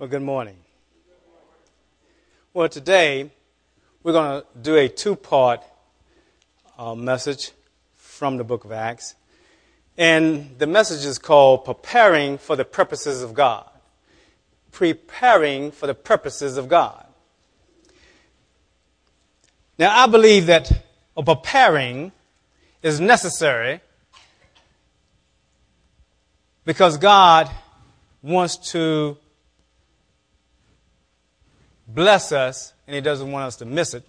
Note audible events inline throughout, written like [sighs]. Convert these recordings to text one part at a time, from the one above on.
Well, good morning. Well, today we're going to do a two part uh, message from the book of Acts. And the message is called Preparing for the Purposes of God. Preparing for the Purposes of God. Now, I believe that a preparing is necessary because God wants to bless us and He doesn't want us to miss it.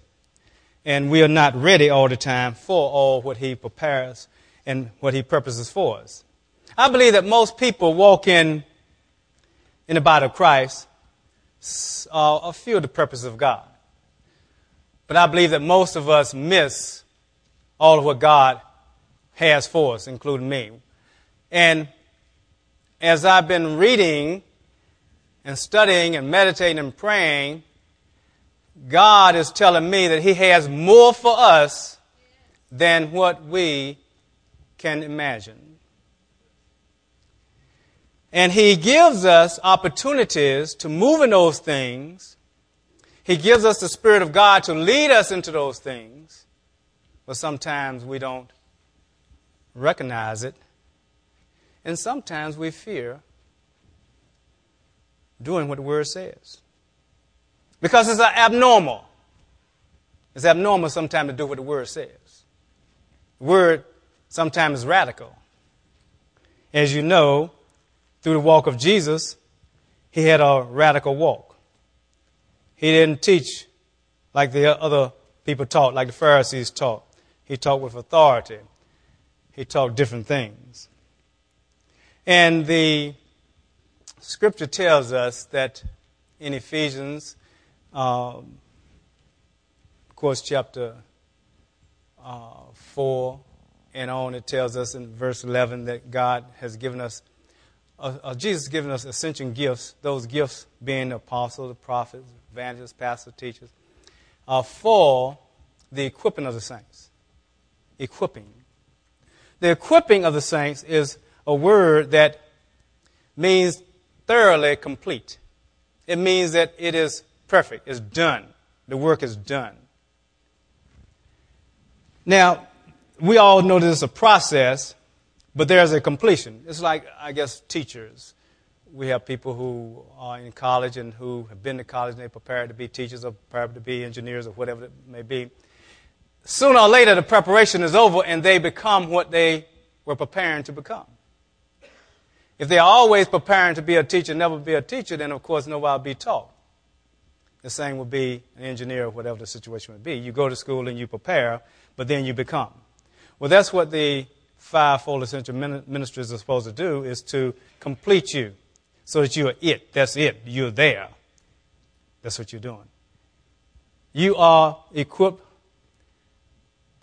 And we are not ready all the time for all what He prepares and what He purposes for us. I believe that most people walk in in the body of Christ uh, few of the purposes of God. But I believe that most of us miss all of what God has for us, including me. And as I've been reading and studying and meditating and praying, God is telling me that He has more for us than what we can imagine. And He gives us opportunities to move in those things. He gives us the Spirit of God to lead us into those things. But sometimes we don't recognize it. And sometimes we fear doing what the Word says. Because it's abnormal. It's abnormal sometimes to do what the Word says. The Word sometimes is radical. As you know, through the walk of Jesus, he had a radical walk. He didn't teach like the other people taught, like the Pharisees taught. He taught with authority. He taught different things. And the scripture tells us that in Ephesians um, of course, chapter uh, 4 and on, it tells us in verse 11 that God has given us, uh, uh, Jesus has given us ascension gifts, those gifts being the apostles, the prophets, evangelists, pastors, teachers, uh, for the equipping of the saints. Equipping. The equipping of the saints is a word that means thoroughly complete. It means that it is perfect. It's done. The work is done. Now, we all know this is a process, but there's a completion. It's like, I guess, teachers. We have people who are in college and who have been to college and they're prepared to be teachers or prepare to be engineers or whatever it may be. Sooner or later, the preparation is over and they become what they were preparing to become. If they're always preparing to be a teacher, never be a teacher, then of course nobody will be taught. The same would be an engineer, whatever the situation would be. You go to school and you prepare, but then you become. Well, that's what the five-fold ascension ministries are supposed to do, is to complete you so that you are it. That's it. You're there. That's what you're doing. You are equipped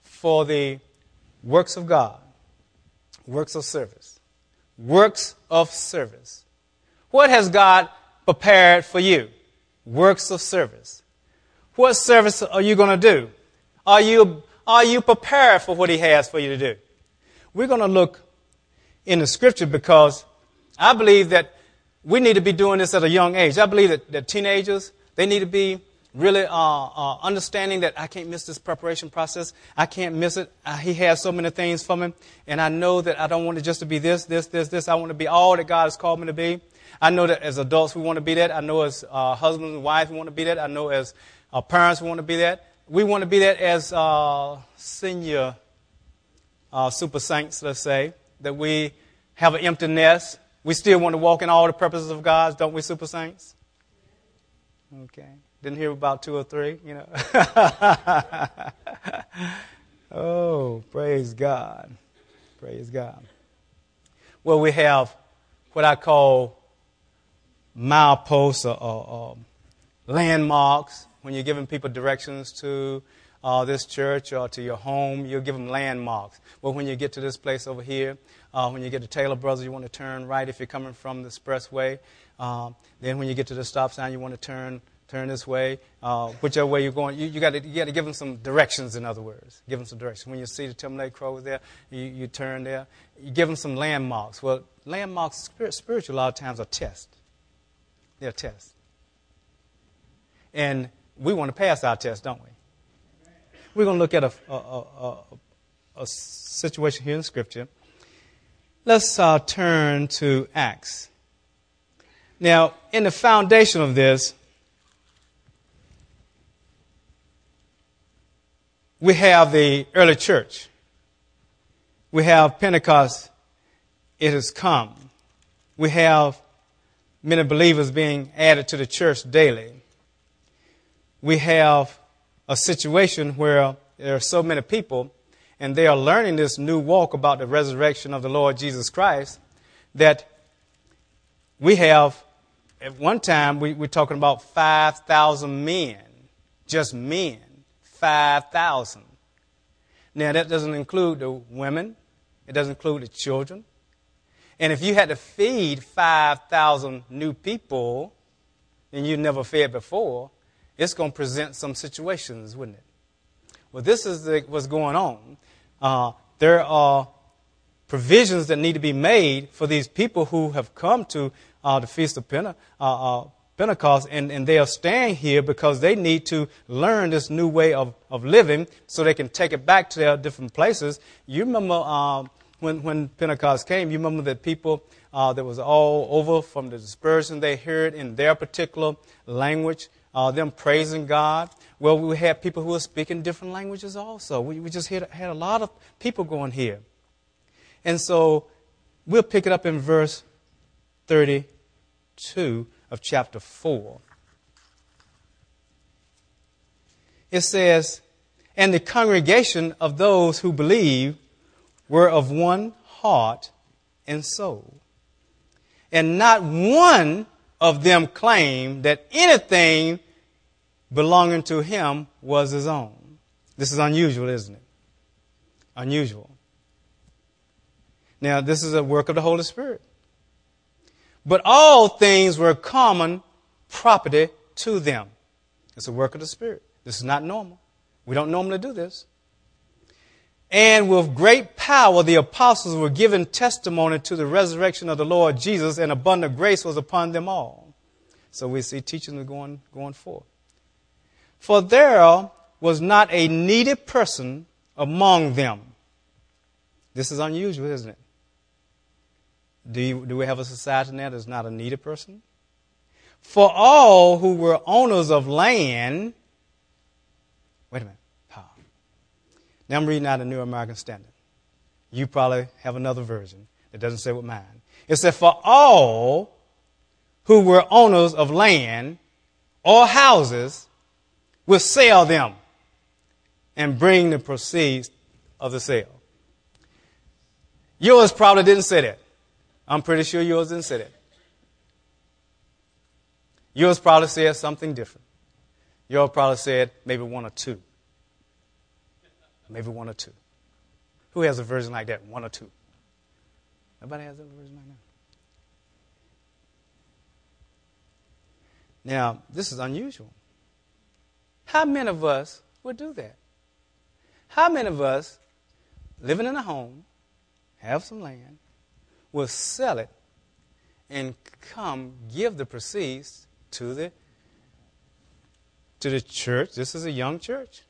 for the works of God, works of service. Works of service. What has God prepared for you? Works of service. What service are you going to do? Are you, are you prepared for what He has for you to do? We're going to look in the scripture because I believe that we need to be doing this at a young age. I believe that, that teenagers, they need to be really uh, uh, understanding that I can't miss this preparation process. I can't miss it. He has so many things for me. And I know that I don't want it just to be this, this, this, this. I want to be all that God has called me to be. I know that as adults we want to be that. I know as uh, husbands and wives we want to be that. I know as uh, parents we want to be that. We want to be that as uh, senior uh, super saints, let's say, that we have an empty nest. We still want to walk in all the purposes of God, don't we, super saints? Okay. Didn't hear about two or three, you know. [laughs] oh, praise God. Praise God. Well, we have what I call mileposts or, or, or landmarks when you're giving people directions to uh, this church or to your home, you'll give them landmarks. But when you get to this place over here, uh, when you get to Taylor Brothers, you want to turn right if you're coming from the expressway. Uh, then when you get to the stop sign, you want to turn turn this way, uh, whichever way you're going. You, you got to give them some directions. In other words, give them some directions. When you see the Timberlake Crow there, you, you turn there. You give them some landmarks. Well, landmarks spiritual a lot of times are tests. They're tests. and we want to pass our test, don't we? We're going to look at a, a, a, a situation here in Scripture. Let's uh, turn to Acts. Now, in the foundation of this, we have the early church. We have Pentecost. It has come. We have many believers being added to the church daily. We have a situation where there are so many people and they are learning this new walk about the resurrection of the Lord Jesus Christ that we have, at one time, we're talking about 5,000 men, just men, 5,000. Now, that doesn't include the women, it doesn't include the children. And if you had to feed 5,000 new people, and you never fed before, it's going to present some situations, wouldn't it? Well, this is the, what's going on. Uh, there are provisions that need to be made for these people who have come to uh, the Feast of Pente- uh, uh, Pentecost, and, and they are staying here because they need to learn this new way of, of living so they can take it back to their different places. You remember uh, when, when Pentecost came, you remember that people uh, that was all over from the dispersion, they heard in their particular language, uh, them praising God. Well, we had people who were speaking different languages also. We, we just had, had a lot of people going here. And so we'll pick it up in verse 32 of chapter 4. It says, And the congregation of those who believed were of one heart and soul. And not one of them claimed that anything belonging to him was his own. This is unusual, isn't it? Unusual. Now, this is a work of the Holy Spirit. But all things were common property to them. It's a work of the Spirit. This is not normal. We don't normally do this. And with great power, the apostles were given testimony to the resurrection of the Lord Jesus, and abundant grace was upon them all. So we see teaching going, going forth. For there was not a needy person among them. This is unusual, isn't it? Do, you, do we have a society now that's not a needy person? For all who were owners of land, wait a minute. Now I'm reading out a New American Standard. You probably have another version that doesn't say what mine. It said, For all who were owners of land or houses will sell them and bring the proceeds of the sale. Yours probably didn't say that. I'm pretty sure yours didn't say that. Yours probably said something different. Yours probably said maybe one or two. Maybe one or two. Who has a version like that? One or two. Nobody has a version like that. Now, this is unusual. How many of us would do that? How many of us, living in a home, have some land, will sell it and come give the proceeds to the to the church? This is a young church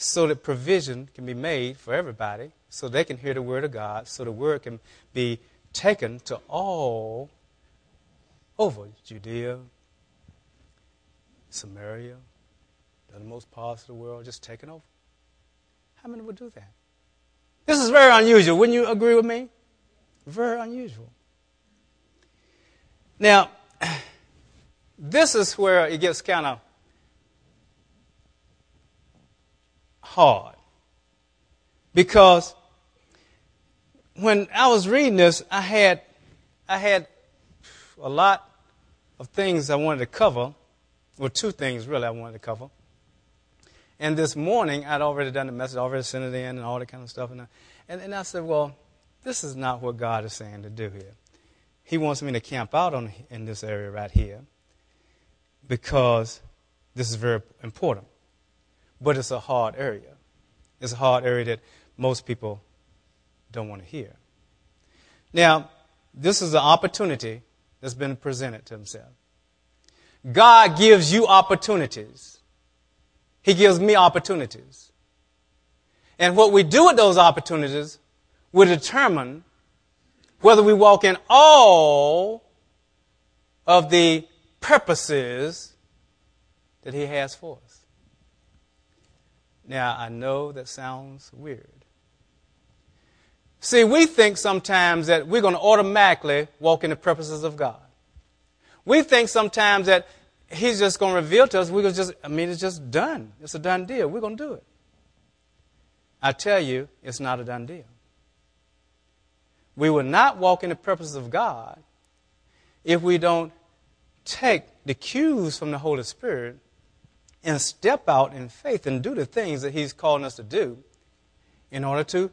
so that provision can be made for everybody, so they can hear the word of God, so the word can be taken to all over Judea, Samaria, the most parts of the world, just taken over. How many would do that? This is very unusual. Wouldn't you agree with me? Very unusual. Now, [sighs] this is where it gets kind of hard. Because when I was reading this, I had, I had a lot of things I wanted to cover. Well, two things really I wanted to cover. And this morning, I'd already done the message, already sent it in, and all that kind of stuff. And I, and, and I said, well, this is not what God is saying to do here. He wants me to camp out on, in this area right here because this is very important but it's a hard area. It's a hard area that most people don't want to hear. Now, this is an opportunity that's been presented to himself. God gives you opportunities. He gives me opportunities. And what we do with those opportunities will determine whether we walk in all of the purposes that He has for us. Now, I know that sounds weird. See, we think sometimes that we're going to automatically walk in the purposes of God. We think sometimes that He's just going to reveal to us, we're just, I mean, it's just done. It's a done deal. We're going to do it. I tell you, it's not a done deal. We will not walk in the purposes of God if we don't take the cues from the Holy Spirit and step out in faith and do the things that He's calling us to do in order to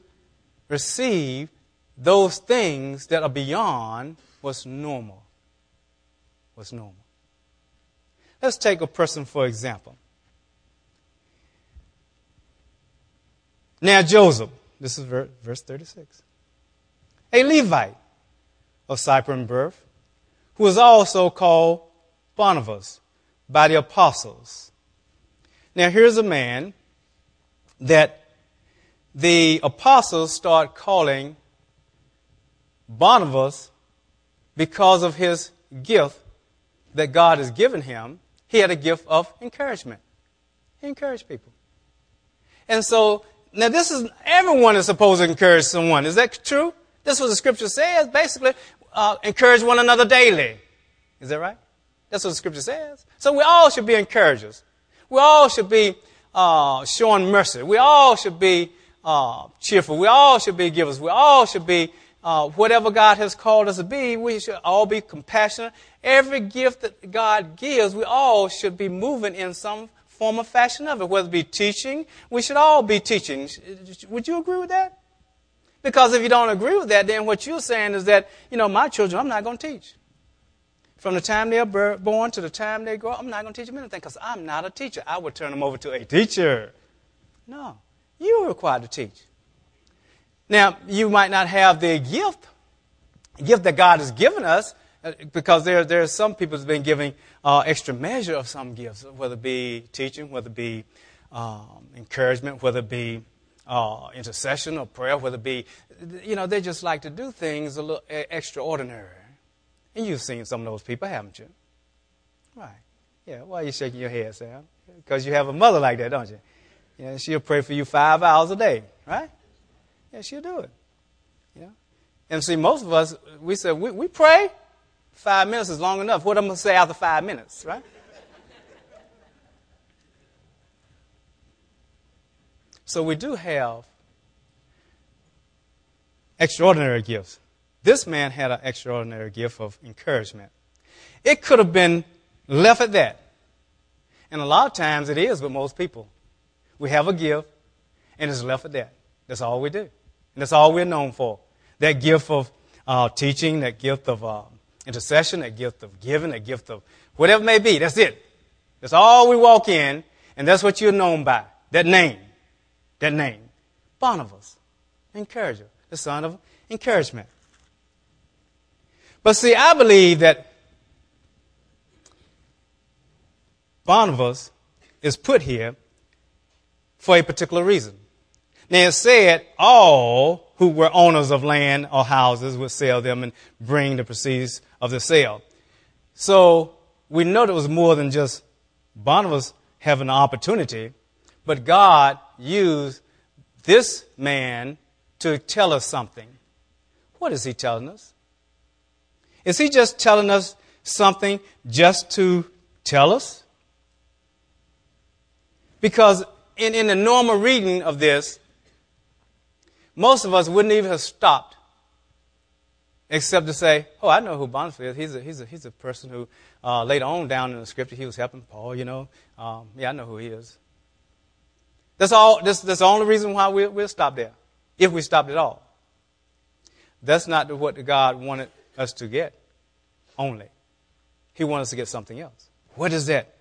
receive those things that are beyond what's normal. What's normal. Let's take a person for example. Now, Joseph, this is verse 36, a Levite of Cyprian birth, who was also called Barnabas by the apostles. Now, here's a man that the apostles start calling Barnabas because of his gift that God has given him. He had a gift of encouragement. He encouraged people. And so, now this is, everyone is supposed to encourage someone. Is that true? This is what the scripture says. Basically, uh, encourage one another daily. Is that right? That's what the scripture says. So we all should be encouragers. We all should be uh, showing mercy. We all should be uh, cheerful. We all should be givers. We all should be uh, whatever God has called us to be. We should all be compassionate. Every gift that God gives, we all should be moving in some form or fashion of it, whether it be teaching. We should all be teaching. Would you agree with that? Because if you don't agree with that, then what you're saying is that, you know, my children, I'm not going to teach. From the time they're born to the time they grow, I'm not going to teach them anything because I'm not a teacher. I would turn them over to a teacher. No. You are required to teach. Now, you might not have the gift, gift that God has given us, uh, because there, there are some people who've been giving uh, extra measure of some gifts, whether it be teaching, whether it be um, encouragement, whether it be uh, intercession or prayer, whether it be, you know, they just like to do things a little extraordinary. And you've seen some of those people, haven't you? Right. Yeah, why are you shaking your head, Sam? Because you have a mother like that, don't you? Yeah, she'll pray for you five hours a day, right? Yeah, she'll do it. Yeah. And see, most of us, we say, we, we pray, five minutes is long enough. What am I going to say after five minutes, right? so we do have extraordinary gifts. This man had an extraordinary gift of encouragement. It could have been left at that. And a lot of times it is with most people. We have a gift, and it's left at that. That's all we do. And that's all we're known for. That gift of uh, teaching, that gift of uh, intercession, that gift of giving, that gift of whatever it may be. That's it. That's all we walk in, and that's what you're known by. That name. That name. Barnabas. Encourager. The son of encouragement. But see, I believe that Barnabas is put here for a particular reason. Now it said all who were owners of land or houses would sell them and bring the proceeds of the sale. So we know there was more than just Barnabas having an opportunity, but God used this man to tell us something. What is he telling us? Is he just telling us something just to tell us? Because in, in the normal reading of this, most of us wouldn't even have stopped except to say, oh, I know who Barnabas is. He's a, he's a, he's a person who uh, later on down in the scripture, he was helping Paul, you know. Um, yeah, I know who he is. That's all. That's, that's the only reason why we'll, we'll stop there, if we stopped at all. That's not what God wanted us to get only. He wanted us to get something else. What is that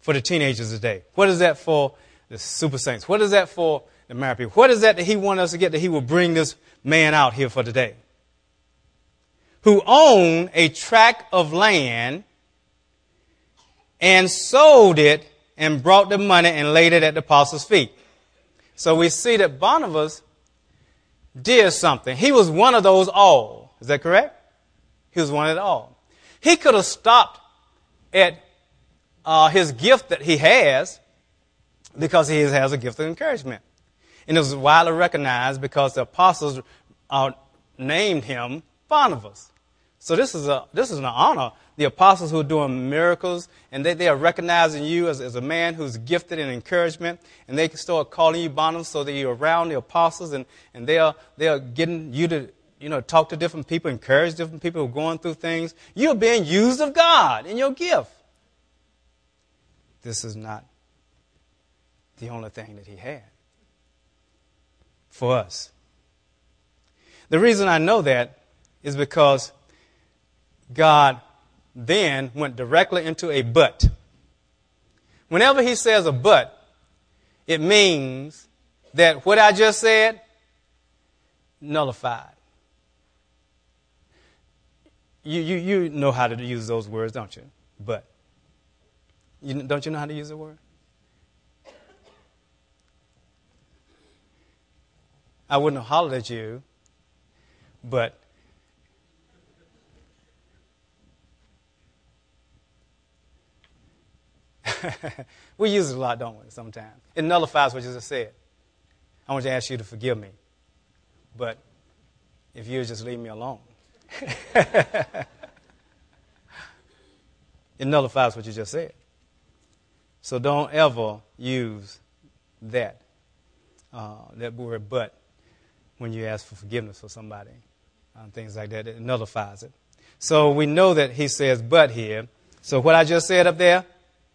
for the teenagers today? What is that for the super saints. What is that for the married people? What is that that he wants us to get that he will bring this man out here for today? Who owned a tract of land and sold it and brought the money and laid it at the apostles' feet. So we see that Barnabas did something. He was one of those all. Is that correct? He was one the all. He could have stopped at uh, his gift that he has because he has a gift of encouragement. And it was widely recognized because the apostles uh, named him Barnabas. So this is, a, this is an honor. The apostles who are doing miracles, and they, they are recognizing you as, as a man who's gifted in encouragement, and they can start calling you Barnabas so that you're around the apostles, and, and they, are, they are getting you to you know, talk to different people, encourage different people who are going through things. You're being used of God in your gift. This is not the only thing that he had for us. The reason I know that is because God then went directly into a but. Whenever he says a but, it means that what I just said, nullified. You, you, you know how to use those words, don't you? But. You, don't you know how to use the word? I wouldn't have hollered at you, but [laughs] we use it a lot, don't we, sometimes? It nullifies what you just said. I want to ask you to forgive me. But if you just leave me alone, it nullifies what you just said. So don't ever use that, uh, that word but when you ask for forgiveness for somebody, uh, things like that. It nullifies it. So we know that he says but here. So what I just said up there,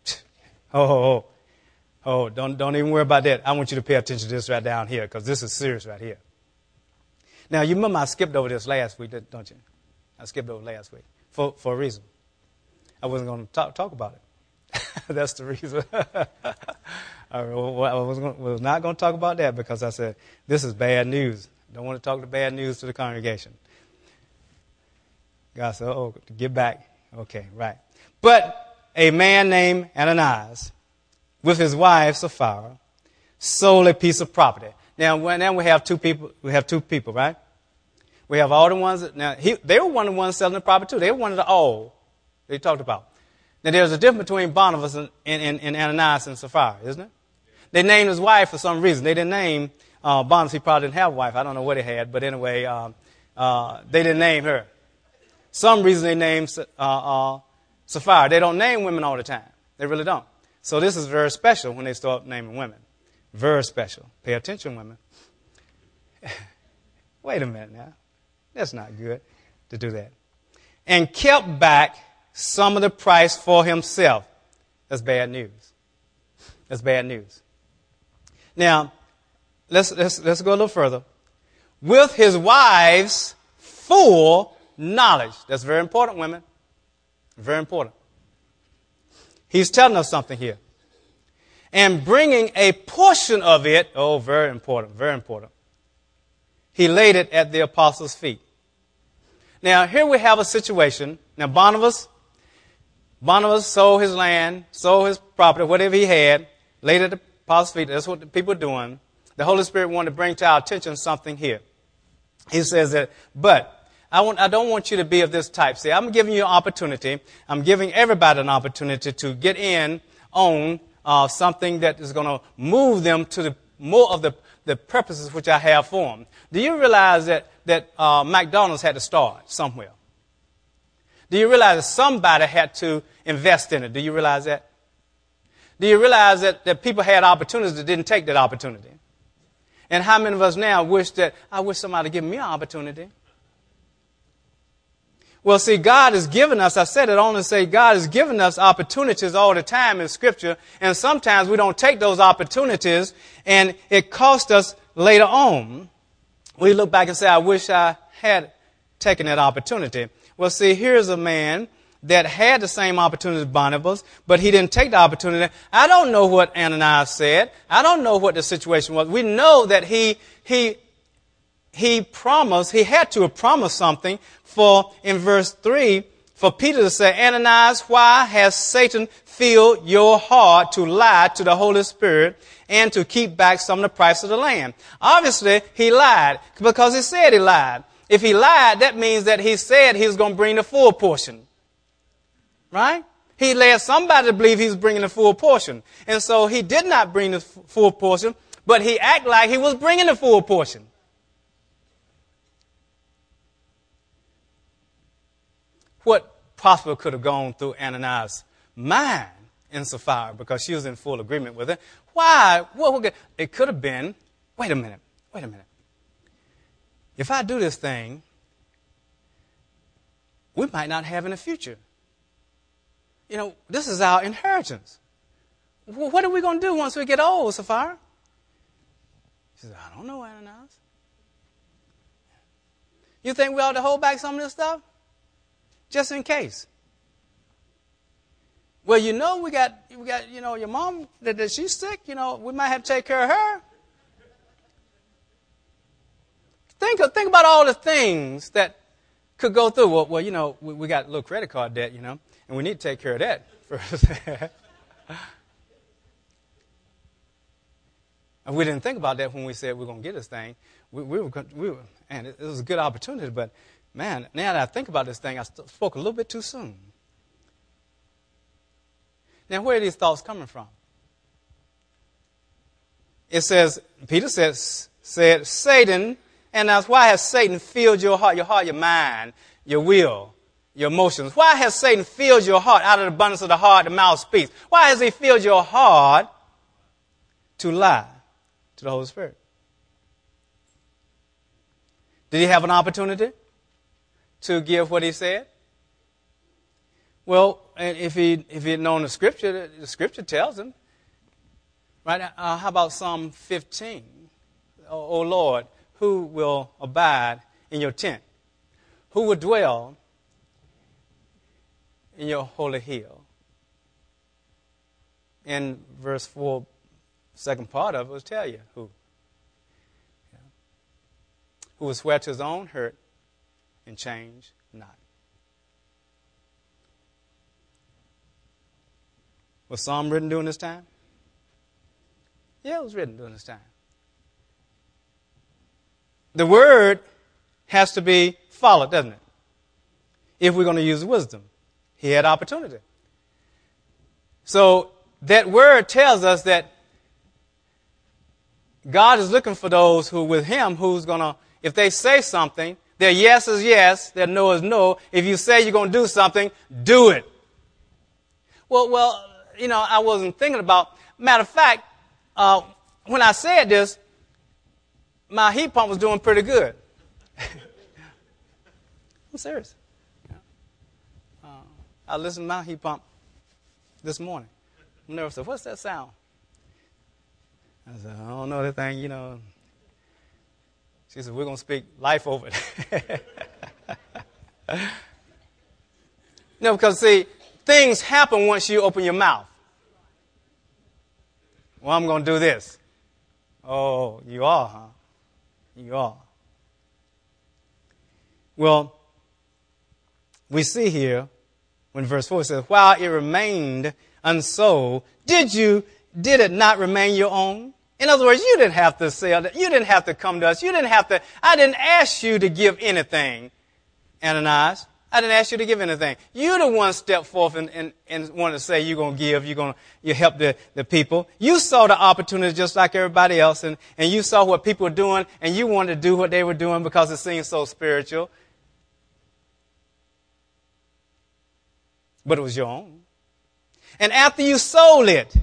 [laughs] oh, oh, oh, oh, don't, don't even worry about that. I want you to pay attention to this right down here because this is serious right here. Now, you remember I skipped over this last week, don't you? I skipped over last week for, for a reason. I wasn't going to talk, talk about it. [laughs] That's the reason. [laughs] I was, going, was not going to talk about that because I said, this is bad news. Don't want to talk the bad news to the congregation. God said, Oh, get back. Okay, right. But a man named Ananias, with his wife Sapphira, sold a piece of property. Now, now we have two people. We have two people, right? We have all the ones. That, now, he, they were one of the ones selling the property too. They were one of the all they talked about. Now, there's a difference between Barnabas and, and, and Ananias and Sapphira, isn't it? They named his wife for some reason. They didn't name uh, Barnabas, he probably didn't have a wife. I don't know what he had, but anyway, uh, uh, they didn't name her. Some reason they named uh, uh, Sapphira. They don't name women all the time. They really don't. So this is very special when they start naming women. Very special. Pay attention, women. [laughs] Wait a minute now. That's not good to do that. And kept back some of the price for himself. That's bad news. That's bad news. Now, let's, let's, let's go a little further. With his wife's full knowledge. That's very important, women. Very important. He's telling us something here. And bringing a portion of it, oh, very important, very important. He laid it at the apostles' feet. Now, here we have a situation. Now, Barnabas, Barnabas sold his land, sold his property, whatever he had, laid it at the apostles' feet. That's what the people are doing the Holy Spirit wanted to bring to our attention something here. He says that, but I, want, I don't want you to be of this type. See, I'm giving you an opportunity. I'm giving everybody an opportunity to get in on uh, something that is going to move them to the more of the, the purposes which I have for them. Do you realize that, that uh, McDonald's had to start somewhere? Do you realize that somebody had to invest in it? Do you realize that? Do you realize that, that people had opportunities that didn't take that opportunity? And how many of us now wish that, I wish somebody give me an opportunity? Well, see, God has given us, I said it only to say God has given us opportunities all the time in Scripture, and sometimes we don't take those opportunities, and it costs us later on. We look back and say, I wish I had taken that opportunity. Well, see, here's a man that had the same opportunity as Barnabas, but he didn't take the opportunity. I don't know what Ananias said. I don't know what the situation was. We know that he, he, he promised, he had to have promised something for in verse 3, for Peter to say, Ananias, why has Satan filled your heart to lie to the Holy Spirit and to keep back some of the price of the land? Obviously, he lied because he said he lied. If he lied, that means that he said he was going to bring the full portion. Right? He led somebody to believe he was bringing the full portion. And so he did not bring the full portion, but he acted like he was bringing the full portion. What possibly could have gone through Ananias' mind in Sapphira because she was in full agreement with it. Why? What, it could have been, wait a minute, wait a minute. If I do this thing, we might not have in the future. You know, this is our inheritance. What are we going to do once we get old, Sapphira? She said, I don't know, Ananias. You think we ought to hold back some of this stuff? Just in case. Well, you know, we got, we got you know, your mom, that, that she's sick, you know, we might have to take care of her. Think, think about all the things that could go through. Well, well you know, we, we got a little credit card debt, you know, and we need to take care of that [laughs] first. and we didn't think about that when we said we're going to get this thing. We, we were, we were, and it, it was a good opportunity, but man, now that I think about this thing, I spoke a little bit too soon. Now, where are these thoughts coming from? It says, Peter says, said, Satan, and that's why has Satan filled your heart, your heart, your mind, your will, your emotions? Why has Satan filled your heart? Out of the abundance of the heart, the mouth speaks. Why has he filled your heart to lie to the Holy Spirit? Did he have an opportunity? To give what he said? Well, and if he if he had known the scripture, the scripture tells him. Right? Uh, how about Psalm 15? Oh, oh Lord, who will abide in your tent? Who will dwell in your holy hill? In verse 4, second part of it will tell you who. Who will swear to his own hurt and change not. Was Psalm written during this time? Yeah, it was written during this time. The word has to be followed, doesn't it? If we're going to use wisdom. He had opportunity. So that word tells us that God is looking for those who, with Him, who's going to, if they say something, their yes is yes, their no is no. If you say you're going to do something, do it. Well, well, you know, I wasn't thinking about. Matter of fact, uh, when I said this, my heat pump was doing pretty good. [laughs] I'm serious. Uh, I listened to my heat pump this morning. I'm nervous. What's that sound? I said, I don't know that thing, you know. She said, We're going to speak life over it. [laughs] no, because see, things happen once you open your mouth. Well, I'm going to do this. Oh, you are, huh? You are. Well, we see here when verse 4 says, While it remained unsold, did you, did it not remain your own? In other words, you didn't have to sell that. You didn't have to come to us. You didn't have to, I didn't ask you to give anything, Ananias. I didn't ask you to give anything. You're the one stepped forth and, and, and wanted to say you're going to give, you're going to you help the, the people. You saw the opportunity just like everybody else, and, and you saw what people were doing, and you wanted to do what they were doing because it seemed so spiritual. But it was your own. And after you sold it,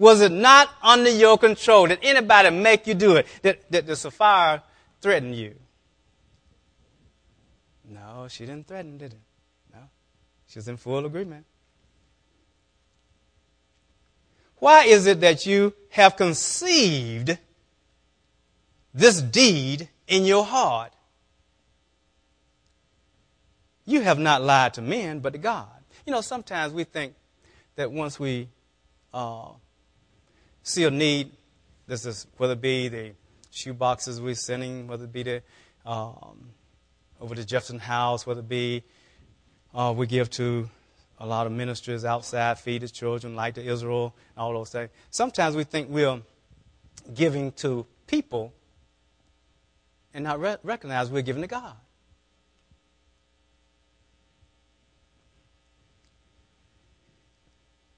was it not under your control? Did anybody make you do it? Did, did the Sapphira threaten you? No, she didn't threaten, did it? No. She was in full agreement. Why is it that you have conceived this deed in your heart? You have not lied to men, but to God. You know, sometimes we think that once we uh, see a need, this is whether it be the shoe boxes we're sending, whether it be the um, over to Jefferson House, whether it be Uh, we give to a lot of ministries outside, feed the children, like to Israel, all those things. Sometimes we think we're giving to people and not re- recognize we're giving to God.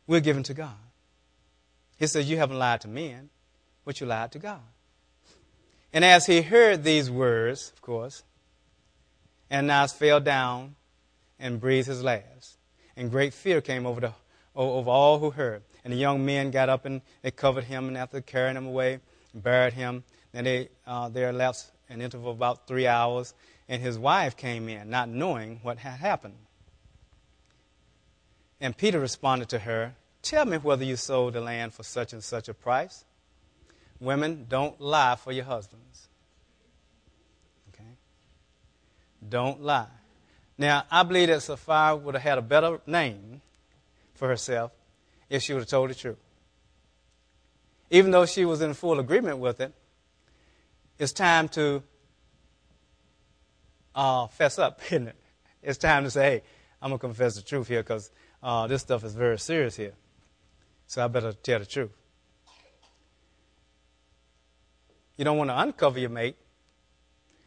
We're giving to God. He says, You haven't lied to men, but you lied to God. And as he heard these words, of course, Ananias fell down and breathed his last. And great fear came over, the, over all who heard. And the young men got up and they covered him, and after carrying him away, buried him. Then they uh, there left an interval of about three hours, and his wife came in, not knowing what had happened. And Peter responded to her, Tell me whether you sold the land for such and such a price. Women, don't lie for your husbands. Okay? Don't lie. Now, I believe that Sapphira would have had a better name for herself if she would have told the truth. Even though she was in full agreement with it, it's time to uh, fess up, [laughs] isn't it? It's time to say, hey, I'm going to confess the truth here because uh, this stuff is very serious here. So I better tell the truth. You don't want to uncover your mate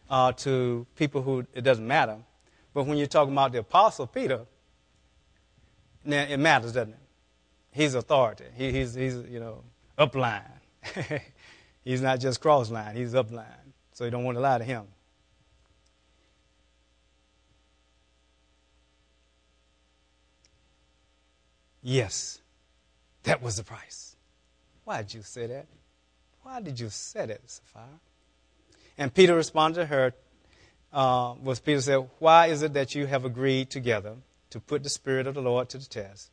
uh, to people who it doesn't matter. But when you're talking about the Apostle Peter, now it matters, doesn't it? He's authority. He, he's, he's, you know, upline. [laughs] he's not just cross line, he's upline. So you don't want to lie to him. Yes, that was the price. Why did you say that? Why did you say that, Sapphira? And Peter responded to her, uh, was Peter said, Why is it that you have agreed together to put the Spirit of the Lord to the test?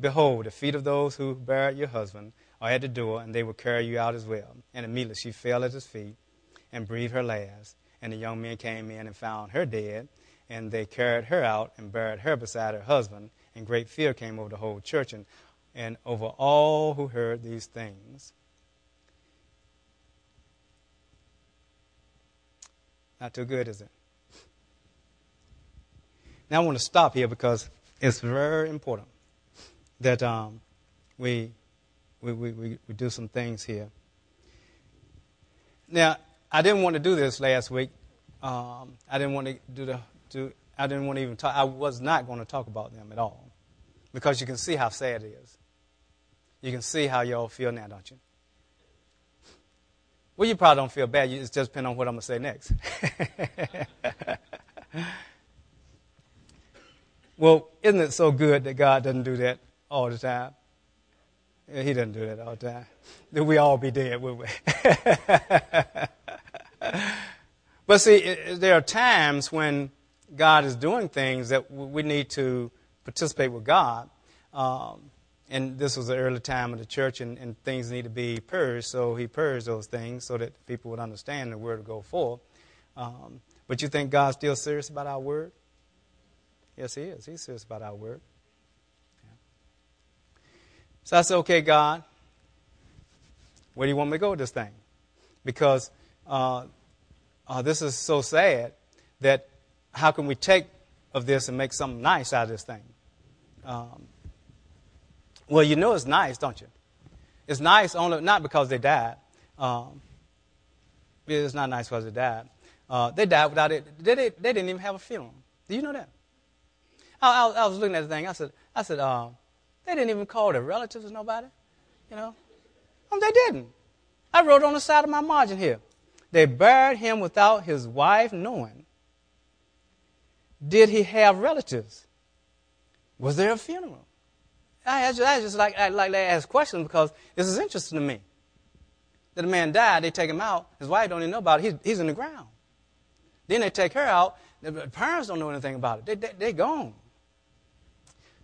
Behold, the feet of those who buried your husband are at the door, and they will carry you out as well. And immediately she fell at his feet and breathed her last. And the young men came in and found her dead, and they carried her out and buried her beside her husband. And great fear came over the whole church and, and over all who heard these things. Not too good, is it? Now I want to stop here because it's very important that um, we, we, we, we do some things here. Now, I didn't want to do this last week. Um, I didn't want to do the do. I didn't want to even talk. I was not going to talk about them at all because you can see how sad it is. You can see how y'all feel now, don't you? Well, you probably don't feel bad. It's just depending on what I'm going to say next. [laughs] well, isn't it so good that God doesn't do that all the time? He doesn't do that all the time. Then we all be dead, would we? [laughs] but see, there are times when God is doing things that we need to participate with God. Um, and this was the early time of the church, and, and, things need to be purged. So he purged those things so that people would understand the word to go forth. Um, but you think God's still serious about our word? Yes, He is. He's serious about our word. So I said, okay, God, where do you want me to go with this thing? Because uh, uh, this is so sad that how can we take of this and make something nice out of this thing? Um, well, you know it's nice, don't you? It's nice only not because they died. Um, it's not nice because they died. Uh, they died without it. They, they, they, didn't even have a funeral. Do you know that? I, I, I was looking at the thing. I said, I said, uh, they didn't even call their relatives or nobody. You know, um, they didn't. I wrote on the side of my margin here. They buried him without his wife knowing. Did he have relatives? Was there a funeral? I just, I just like, I like to ask questions because this is interesting to me. That a man died, they take him out. His wife don't even know about it. He's, he's in the ground. Then they take her out. The parents don't know anything about it. They, they, they're gone.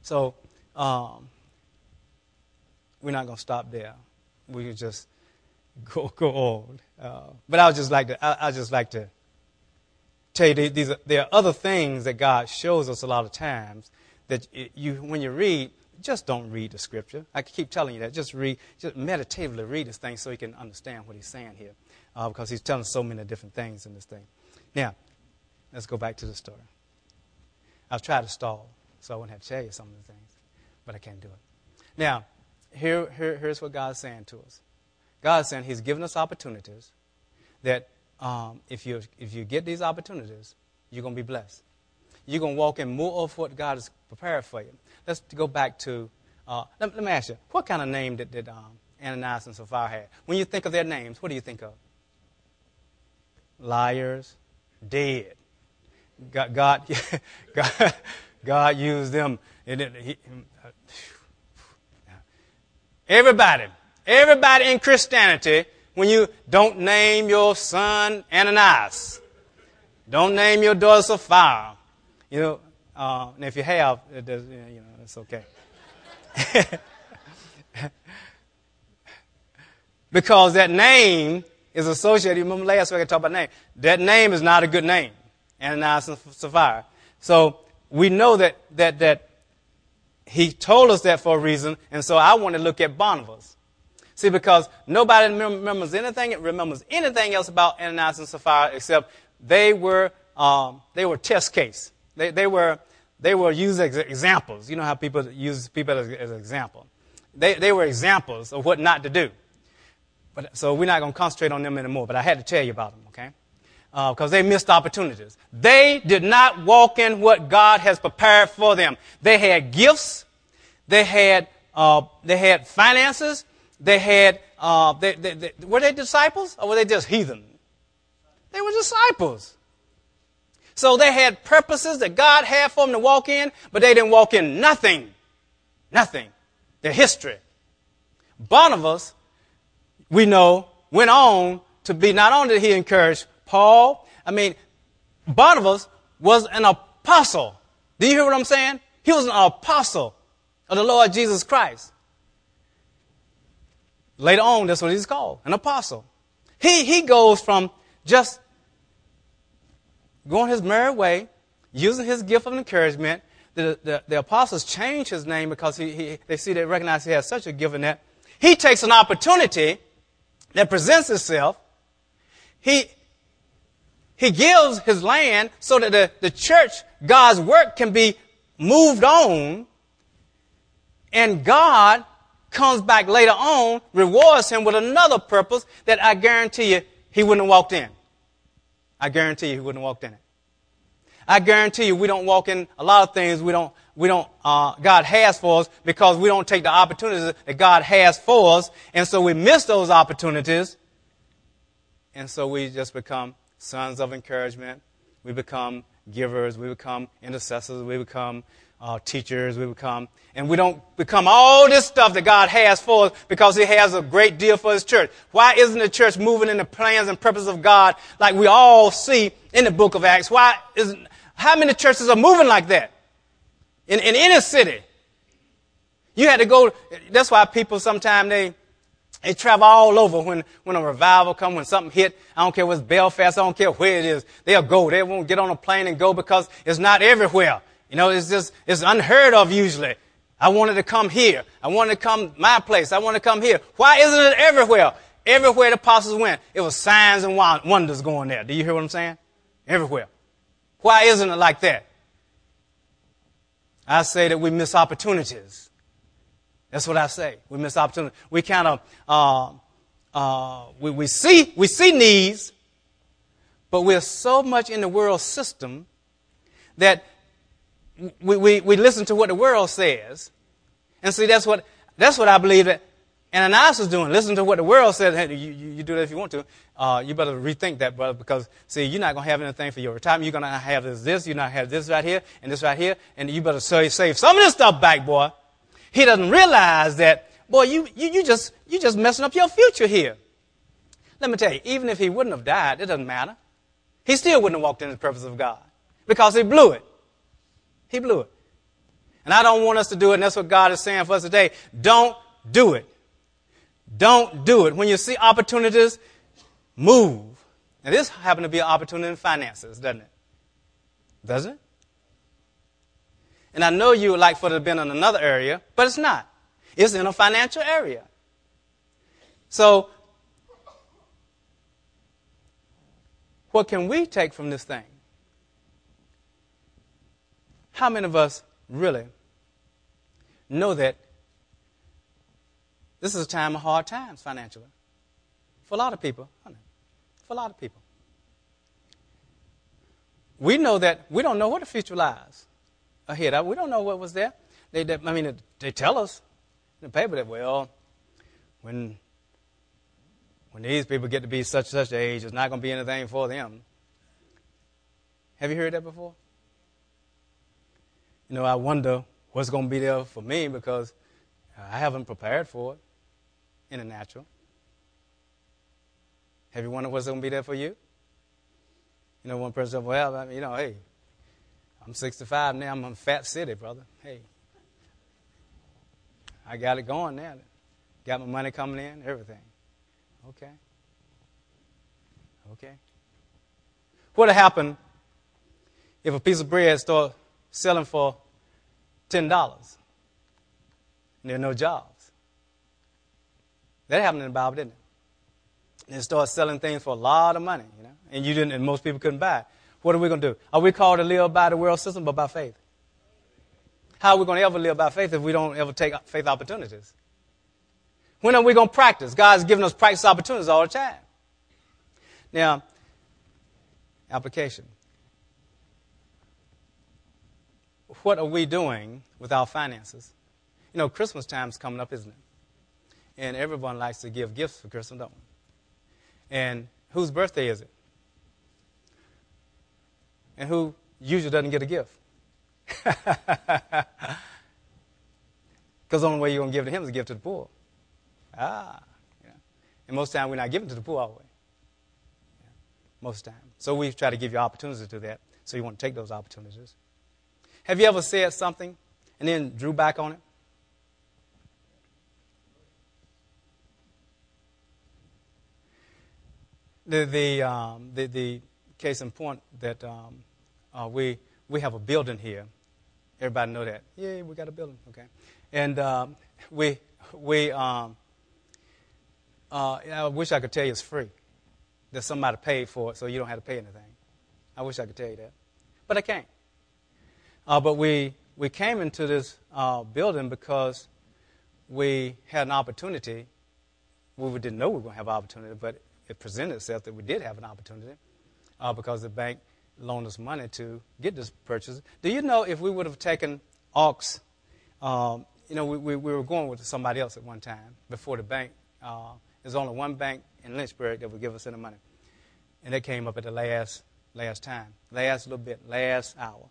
So um, we're not going to stop there. We can just [laughs] go go on. Uh, but I would just like to I, I just like to tell you these are, there are other things that God shows us a lot of times that you when you read just don't read the scripture. I keep telling you that. Just read, just meditatively read this thing so you can understand what he's saying here. Uh, because he's telling so many different things in this thing. Now, let's go back to the story. I've tried to stall. so I wouldn't have to tell you some of the things, but I can't do it. Now, here, here, here's what God's saying to us. God's saying He's given us opportunities that um, if, you, if you get these opportunities, you're going to be blessed. You're going to walk in more of what God has prepared for you. Let's go back to, uh, let, let, me ask you, what kind of name did, did um, Ananias and Sapphira have? When you think of their names, what do you think of? Liars, dead. God, God, [laughs] God, God used them. He, everybody, everybody in Christianity, when you don't name your son Ananias, don't name your daughter Sapphira, you know, uh, and if you have, it does, you know, it's okay. [laughs] because that name is associated. Remember last week I talked about name. That name is not a good name. Ananias and Sapphira. So we know that, that, that he told us that for a reason, and so I want to look at Barnabas. See, because nobody remembers anything, remembers anything else about Ananias and Sapphira except they were, um, they were test case. They, they were, they were used as examples. You know how people use people as, as an example. They, they were examples of what not to do. But, so we're not going to concentrate on them anymore, but I had to tell you about them, okay? because uh, they missed opportunities. They did not walk in what God has prepared for them. They had gifts, they had uh, they had finances, they had uh, they, they, they, were they disciples or were they just heathen? They were disciples. So they had purposes that God had for them to walk in, but they didn't walk in nothing. Nothing. Their history. Barnabas, we know, went on to be, not only did he encourage Paul, I mean, Barnabas was an apostle. Do you hear what I'm saying? He was an apostle of the Lord Jesus Christ. Later on, that's what he's called, an apostle. He, he goes from just going his merry way, using his gift of encouragement. The, the, the apostles change his name because he, he, they see, they recognize he has such a gift in that. He takes an opportunity that presents itself. He, he gives his land so that the, the church, God's work can be moved on. And God comes back later on, rewards him with another purpose that I guarantee you he wouldn't have walked in. I guarantee you he wouldn't have walked in it. I guarantee you we don't walk in a lot of things we don't, we don't, uh, God has for us because we don't take the opportunities that God has for us. And so we miss those opportunities. And so we just become sons of encouragement. We become givers. We become intercessors. We become uh, teachers. We become, and we don't become all this stuff that God has for us because He has a great deal for His church. Why isn't the church moving in the plans and purposes of God like we all see in the book of Acts? Why isn't, how many churches are moving like that? In, in any city. You had to go, that's why people sometimes they, they travel all over when, when a revival comes, when something hit. I don't care what's Belfast, I don't care where it is. They'll go. They won't get on a plane and go because it's not everywhere. You know, it's just, it's unheard of usually. I wanted to come here. I wanted to come my place. I want to come here. Why isn't it everywhere? Everywhere the apostles went, it was signs and wonders going there. Do you hear what I'm saying? Everywhere. Why isn't it like that? I say that we miss opportunities. That's what I say. We miss opportunities. We kind of uh, uh, we, we see we see needs, but we're so much in the world system that we, we, we listen to what the world says. And see, that's what that's what I believe that Ananias is doing. Listen to what the world says. Hey, you, you, you do that if you want to. Uh, you better rethink that, brother, because see, you're not going to have anything for your retirement. You're going to have this, this. You're not have this right here and this right here, and you better save, save some of this stuff back, boy. He doesn't realize that, boy, you, you, you just, you just messing up your future here. Let me tell you, even if he wouldn't have died, it doesn't matter. He still wouldn't have walked in the purpose of God because he blew it. He blew it. And I don't want us to do it, and that's what God is saying for us today. Don't do it. Don't do it. When you see opportunities, move. Now, this happened to be an opportunity in finances, doesn't it? Doesn't it? And I know you would like for it to have been in another area, but it's not. It's in a financial area. So, what can we take from this thing? How many of us really know that this is a time of hard times financially for a lot of people. For a lot of people. We know that we don't know what the future lies ahead. We don't know what was there. They, they I mean, they tell us in the paper that, well, when, when these people get to be such such age, it's not going to be anything for them. Have you heard that before? You know, I wonder what's going to be there for me because I haven't prepared for it in the natural. Have you wondered what's going to be there for you? You know, one person said, well, I mean, you know, hey, I'm 65 now. I'm in Fat City, brother. Hey, I got it going now. Got my money coming in, everything. Okay. Okay. What'd happen if a piece of bread start selling for ten dollars and there are no jobs? That happened in the Bible, didn't it? and start selling things for a lot of money, you know, and you didn't, and most people couldn't buy it. What are we going to do? Are we called to live by the world system, but by faith? How are we going to ever live by faith if we don't ever take faith opportunities? When are we going to practice? God's given us practice opportunities all the time. Now, application. What are we doing with our finances? You know, Christmas time's coming up, isn't it? And everyone likes to give gifts for Christmas, don't we? And whose birthday is it? And who usually doesn't get a gift? [laughs] Because the only way you're going to give to him is to give to the poor. Ah. Yeah. And most of the time, we're not giving to the poor, are we? Yeah. Most of the time. So we try to give you opportunities to do that. So you want to take those opportunities. Have you ever said something and then drew back on it? the, the, um, the, the, case in point that um, uh, we, we have a building here. Everybody know that. Yeah, we got a building. Okay. And um, we, we um, uh, I wish I could tell you it's free. That somebody paid for it so you don't have to pay anything. I wish I could tell you that. But I can't. Uh, but we, we came into this uh, building because we had an opportunity. We didn't know we were going to have an opportunity, but it presented itself that we did have an opportunity uh, because the bank loaned us money to get this purchase. Do you know if we would have taken AUX, um, you know, we, we, we, were going with somebody else at one time before the bank. Uh, there's only one bank in Lynchburg that would give us any money. And that came up at the last, last time, last little bit, last hour.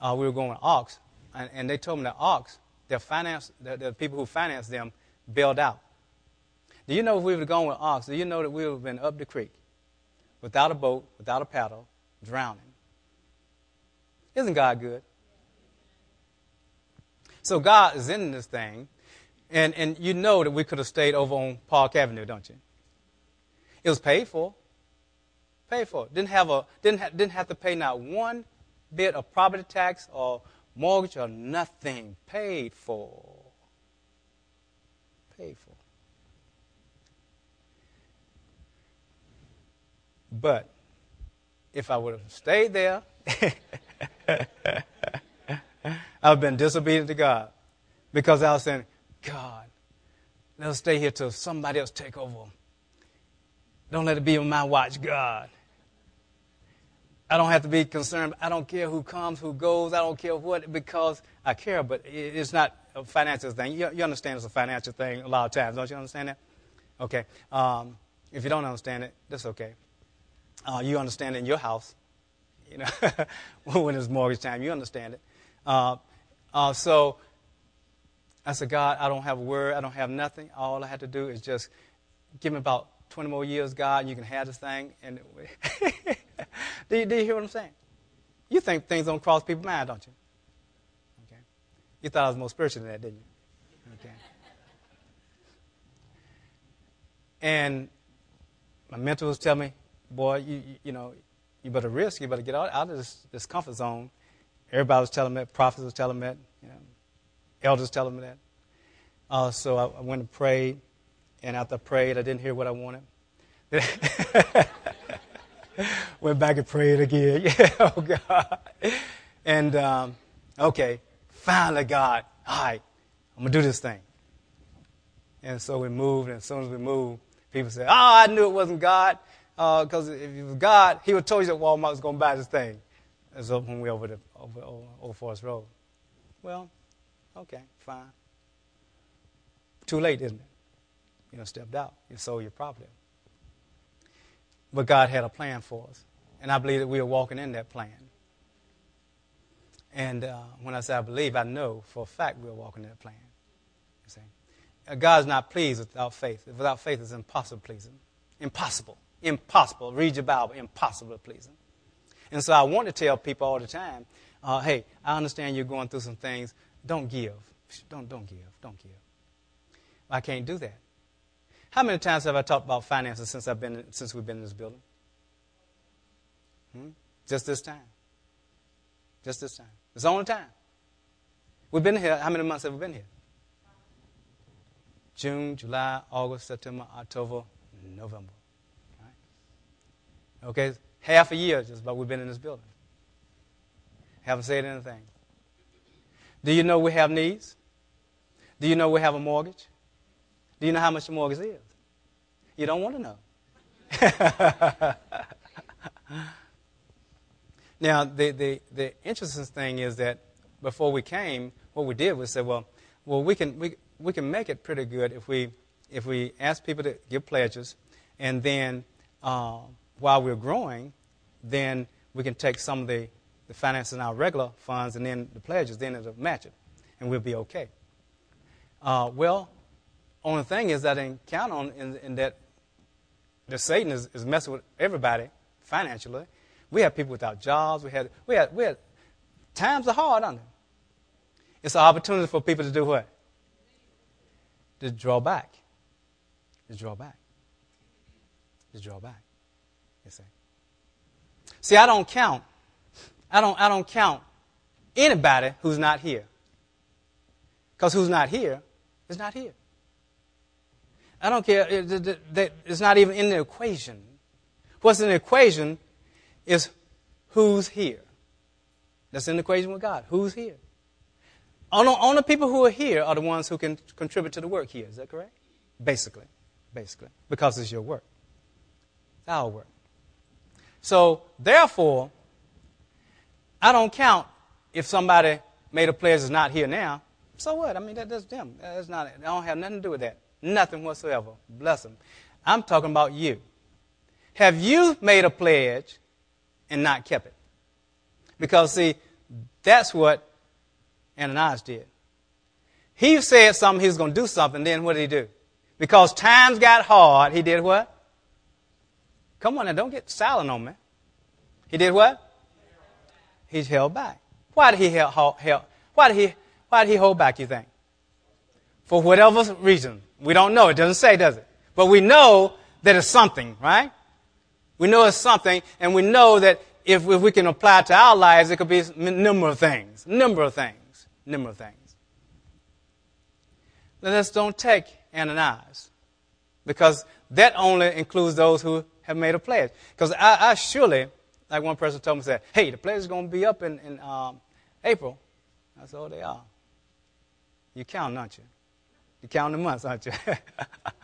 Uh, we were going with AUX, and, and, they told me that Ox, their finance, the, the people who financed them, bailed out. Do you know if we would have gone with Ox, do you know that we would have been up the creek without a boat, without a paddle, drowning? Isn't God good? So God is in this thing, and, and you know that we could have stayed over on Park Avenue, don't you? It was paid for. Paid for. Didn't have a didn't ha, didn't have to pay not one bit of property tax or mortgage or nothing. Paid for. Paid for. But if I would have stayed there, [laughs] I've been disobedient to God. Because I was saying, God, let us stay here till somebody else take over. Don't let it be on my watch, God. I don't have to be concerned. I don't care who comes, who goes. I don't care what, because I care, but it's not a financial thing. You, you understand it's a financial thing a lot of times, don't you understand that? Okay. Um, if you don't understand it, that's okay. Uh, you understand it in your house, you know, [laughs] when it's mortgage time, you understand it. Uh, uh, so I said, God, I don't have a word, I don't have nothing. All I have to do is just give me about 20 more years, God, and you can have this thing. And [laughs] [laughs] do, you, do you hear what I'm saying? You think things don't cross people's mind, don't you? Okay. You thought I was more spiritual than that, didn't you? Okay. And my mentors tell me, boy, you, you know, you better risk, you better get out, out of this, this comfort zone. Everybody was telling me that, prophets was telling me that, you know, elders telling me that. Uh, so I, I went and prayed, and after I prayed, I didn't hear what I wanted. [laughs] [laughs] [laughs] went back and prayed again. [laughs] Yeah, oh God. And um, okay, finally, God, all right, I'm to do this thing. And so we moved, and as soon as we moved, people said, oh, I knew it wasn't God, because uh, if it was God, he would tell you that Walmart was to buy this thing. That's up when we over the over, over, over Forest Road. Well, okay, fine. Too late, isn't it? You know, stepped out. You sold your property. But God had a plan for us. And I believe that we are walking in that plan. And uh, when I say I believe, I know for a fact we're walking in that plan. You see? Uh, God's not pleased without faith. Without faith, it's impossible to please Him. Impossible. Impossible. Read your Bible. Impossible to please Him. And so I want to tell people all the time, uh, hey, I understand you're going through some things. Don't give. Don't, don't give. Don't give. I can't do that. How many times have I talked about finances since I've been since we've been in this building? Hmm? Just this time. Just this time. It's the only time. We've been here. How many months have we been here? June, July, August, September, October, November. Right? Okay, half a year just about we've been in this building. Haven't said anything. Do you know we have needs? Do you know we have a mortgage? Do you know how much the mortgage is? You don't want to know. [laughs] now, the, the, the interesting thing is that before we came, what we did was say, well, well we, can, we, we can make it pretty good if we, if we ask people to give pledges, and then uh, while we're growing, then we can take some of the, the finances in our regular funds and then the pledges, then it'll match it, and we'll be okay. Uh, well, only thing is that I didn't count on in, in that that Satan is, is messing with everybody financially. We have people without jobs. We had we had we had times are hard on them. It's an opportunity for people to do what? To draw back. To draw back. To draw back. You see. See, I don't count. I don't I don't count anybody who's not here. Because who's not here is not here. I don't care. It's not even in the equation. What's in the equation is who's here. That's in the equation with God. Who's here? Only, people who are here are the ones who can contribute to the work here. Is that correct? Basically. Basically. Because it's your work. It's our work. So, therefore, I don't count if somebody made a pledge is not here now. So what? I mean, that, that's them. That's not, I don't have nothing to do with that. Nothing whatsoever. Bless them. I'm talking about you. Have you made a pledge and not kept it? Because, see, that's what Ananias did. He said something, he was going to do something, then what did he do? Because times got hard, he did what? Come on now, don't get silent on me. He did what? He held back. Why did he hold, why did he, why did he hold back, you think? For whatever reason. We don't know. It doesn't say, does it? But we know that it's something, right? We know it's something, and we know that if, if we can apply it to our lives, it could be a number of things. Number of things. Number of things. Let us don't take Ananias, because that only includes those who have made a pledge. Because I, I, surely, like one person told me, said, hey, the pledge is going to be up in, in um, April. I said, oh, they are. You count, aren't you? You're counting the months, aren't you?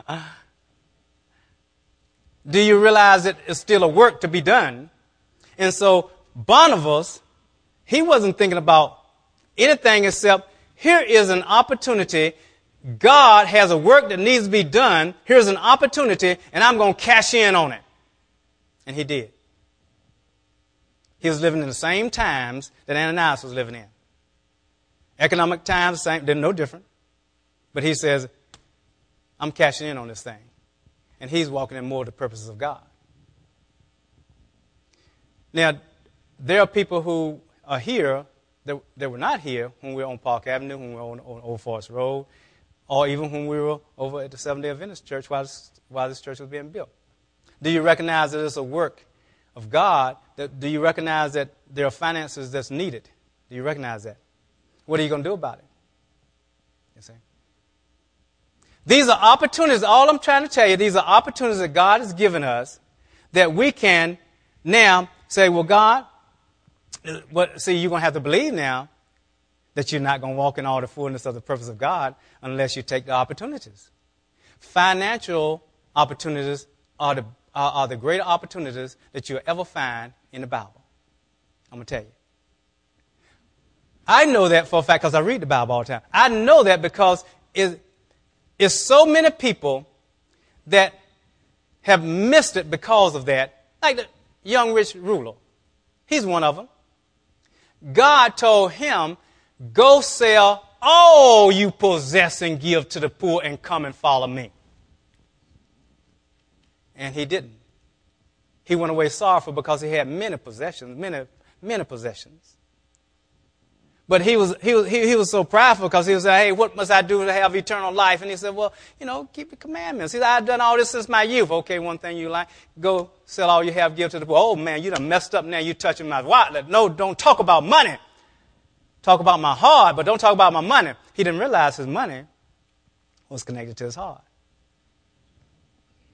[laughs] Do you realize that it's still a work to be done? And so Barnabas, he wasn't thinking about anything except here is an opportunity. God has a work that needs to be done. Here's an opportunity, and I'm going to cash in on it. And he did. He was living in the same times that Ananias was living in. Economic times, same, they're no different. But he says, I'm cashing in on this thing. And he's walking in more of the purposes of God. Now, there are people who are here that, that were not here when we were on Park Avenue, when we were on, on Old Forest Road, or even when we were over at the Seventh day Adventist Church while this, while this church was being built. Do you recognize that it's a work of God? That, do you recognize that there are finances that's needed? Do you recognize that? What are you going to do about it? You see? These are opportunities. All I'm trying to tell you, these are opportunities that God has given us that we can now say, well, God, what, see, you're going to have to believe now that you're not going to walk in all the fullness of the purpose of God unless you take the opportunities. Financial opportunities are the, are, are the greater opportunities that you'll ever find in the Bible. I'm going to tell you. I know that for a fact because I read the Bible all the time. I know that because it's, it's so many people that have missed it because of that. Like the young rich ruler. He's one of them. God told him, go sell all you possess and give to the poor and come and follow me. And he didn't. He went away sorrowful because he had many possessions, many, many possessions. But he was, he was, he, he was so prideful because he was like, hey, what must I do to have eternal life? And he said, well, you know, keep the commandments. He said, I've done all this since my youth. Okay, one thing you like, go sell all you have, give to the poor. Oh, man, you done messed up now. You touching my wallet. No, don't talk about money. Talk about my heart, but don't talk about my money. He didn't realize his money was connected to his heart.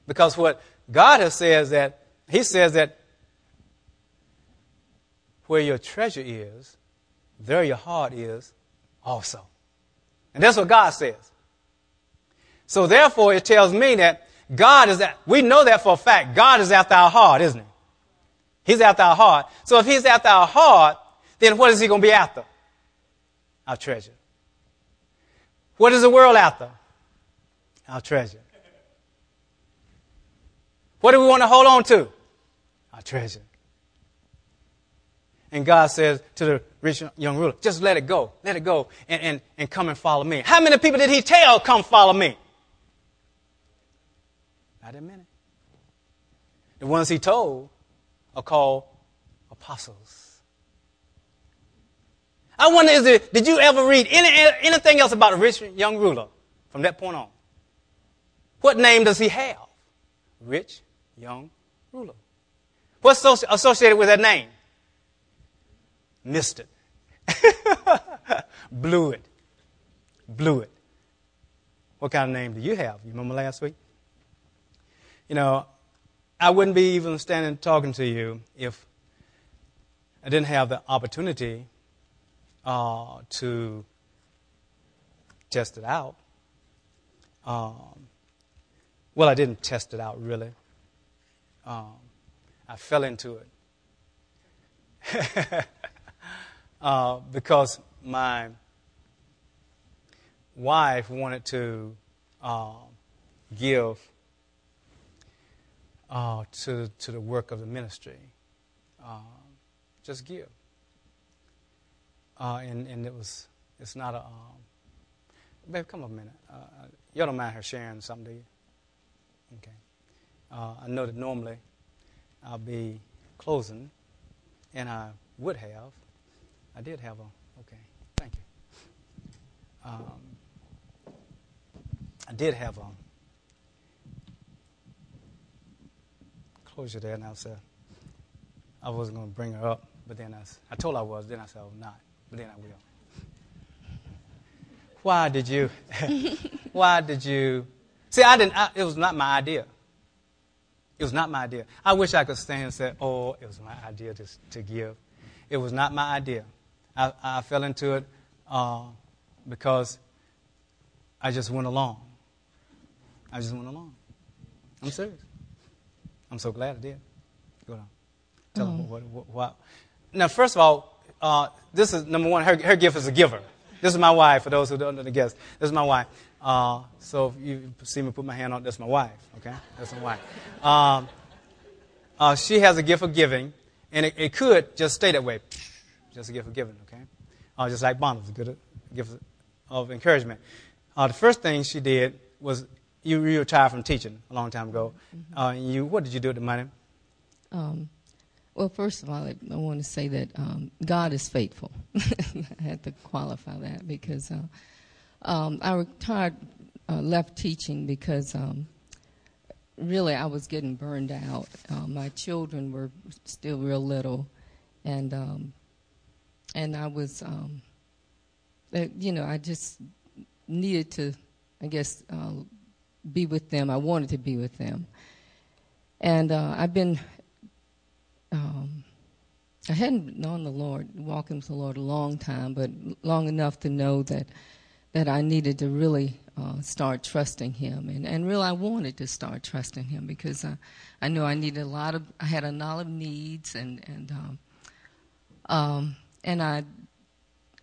Because what God has said is that, he says that where your treasure is, there your heart is also. And that's what God says. So therefore, it tells me that God is that, we know that for a fact. God is after our heart, isn't he? He's after our heart. So if he's after our heart, then what is he going to be after? Our treasure. What is the world after? Our treasure. What do we want to hold on to? Our treasure. And God says to the rich young ruler, just let it go. Let it go and, and, and come and follow me. How many people did he tell, come follow me? Not that many. The ones he told are called apostles. I wonder, is there, did you ever read any, anything else about a rich young ruler from that point on? What name does he have? Rich young ruler. What's associated with that name? Missed it. [laughs] Blew it. Blew it. What kind of name do you have? You remember last week? You know, I wouldn't be even standing talking to you if I didn't have the opportunity uh, to test it out. Um, well, I didn't test it out really. Um, I fell into it. [laughs] uh, because my wife wanted to uh, give uh, to, to the work of the ministry. Uh, just give. Uh, and, and it was, it's not a, um, babe, come a minute. Uh, you don't mind her sharing something, do you? Okay. I know that normally I'll be closing, and I would have, I did have a, okay, thank you. Um, I did have a closure there, and I said, I wasn't going to bring her up, but then I, I told her I was, then I said, I'm not, but then I will. Why did you, [laughs] why did you, see, I didn't, I, it was not my idea. It was not my idea. I wish I could stand and say, oh, it was my idea to, to give. It was not my idea. I, I fell into it uh, because I just went along. I just went along. I'm serious. I'm so glad I did. Go on. Tell mm-hmm. them what, what, what, Now, first of all, uh, this is number one. Her, her gift is a giver. This is my wife. For those who don't know the guest, this is my wife. Uh, so if you see me put my hand on, that's my wife. Okay, that's my wife. Um, uh, she has a gift of giving, and it, it could just stay that way. Just a gift of giving? Uh, just like Bonner's a good gift of encouragement. Uh, the first thing she did was you, you retired from teaching a long time ago. Mm-hmm. Uh, you, what did you do with the money? Um, well, first of all, I, I want to say that um, God is faithful. [laughs] I had to qualify that because uh, um, I retired, uh, left teaching because um, really I was getting burned out. Uh, my children were still real little, and um, and I was, um, uh, you know, I just needed to, I guess, uh, be with them. I wanted to be with them, and uh, I've been um, I hadn't known the Lord, walking with the Lord a long time, but long enough to know that that I needed to really uh, start trusting Him, and and really I wanted to start trusting Him because uh, I knew I needed a lot of, I had a lot of needs, and and um, um, and I,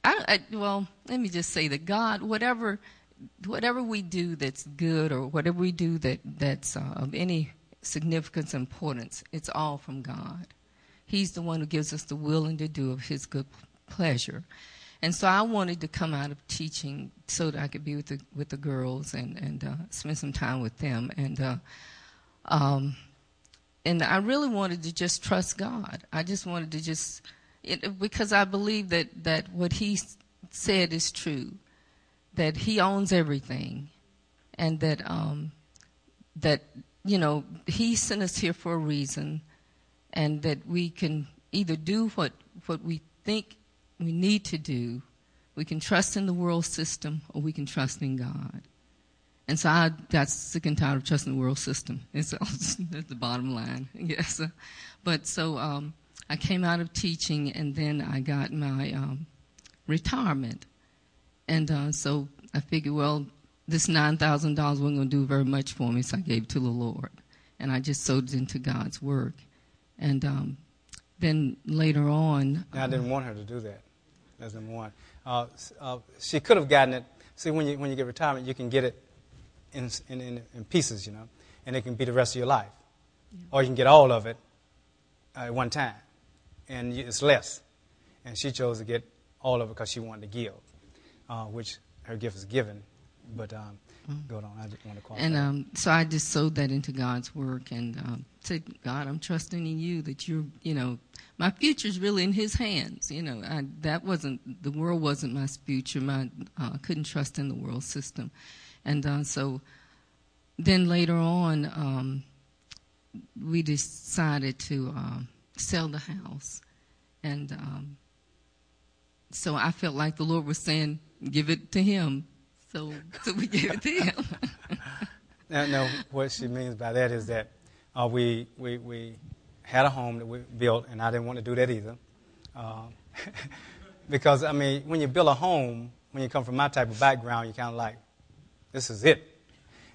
I, I, well, let me just say that God, whatever, whatever we do that's good, or whatever we do that that's uh, of any significance, importance, it's all from God. He's the one who gives us the willing to do of His good pleasure. And so I wanted to come out of teaching so that I could be with the with the girls and and uh, spend some time with them. And uh, um, and I really wanted to just trust God. I just wanted to just it, because I believe that that what He said is true, that He owns everything, and that um, that you know He sent us here for a reason, and that we can either do what what we think we need to do. We can trust in the world system or we can trust in God. And so I got sick and tired of trusting the world system. And [laughs] so the bottom line, yes. But so um, I came out of teaching and then I got my um, retirement. And uh, so I figured, well, this $9,000 wasn't going to do very much for me, so I gave it to the Lord. And I just sowed it into God's work. And um, then later on. Now, I didn't want her to do that. That's number one. Uh, uh, she could have gotten it. See, when you, when you get retirement, you can get it in, in, in, in pieces, you know, and it can be the rest of your life. Yeah. Or you can get all of it at one time, and it's less. And she chose to get all of it because she wanted to give, uh, which her gift is given. But um, Mm. Go on. I just want to call. And um, so I just sowed that into God's work and um, said, God, I'm trusting in you that you're, you know, my future's really in His hands. You know, I, that wasn't the world wasn't my future. My uh, I couldn't trust in the world system, and uh, so then later on, um, we decided to uh, sell the house, and um, so I felt like the Lord was saying, "Give it to Him." So, so we gave it to him. [laughs] now, now, what she means by that is that uh, we, we, we had a home that we built, and I didn't want to do that either. Uh, [laughs] because, I mean, when you build a home, when you come from my type of background, you're kind of like, this is it.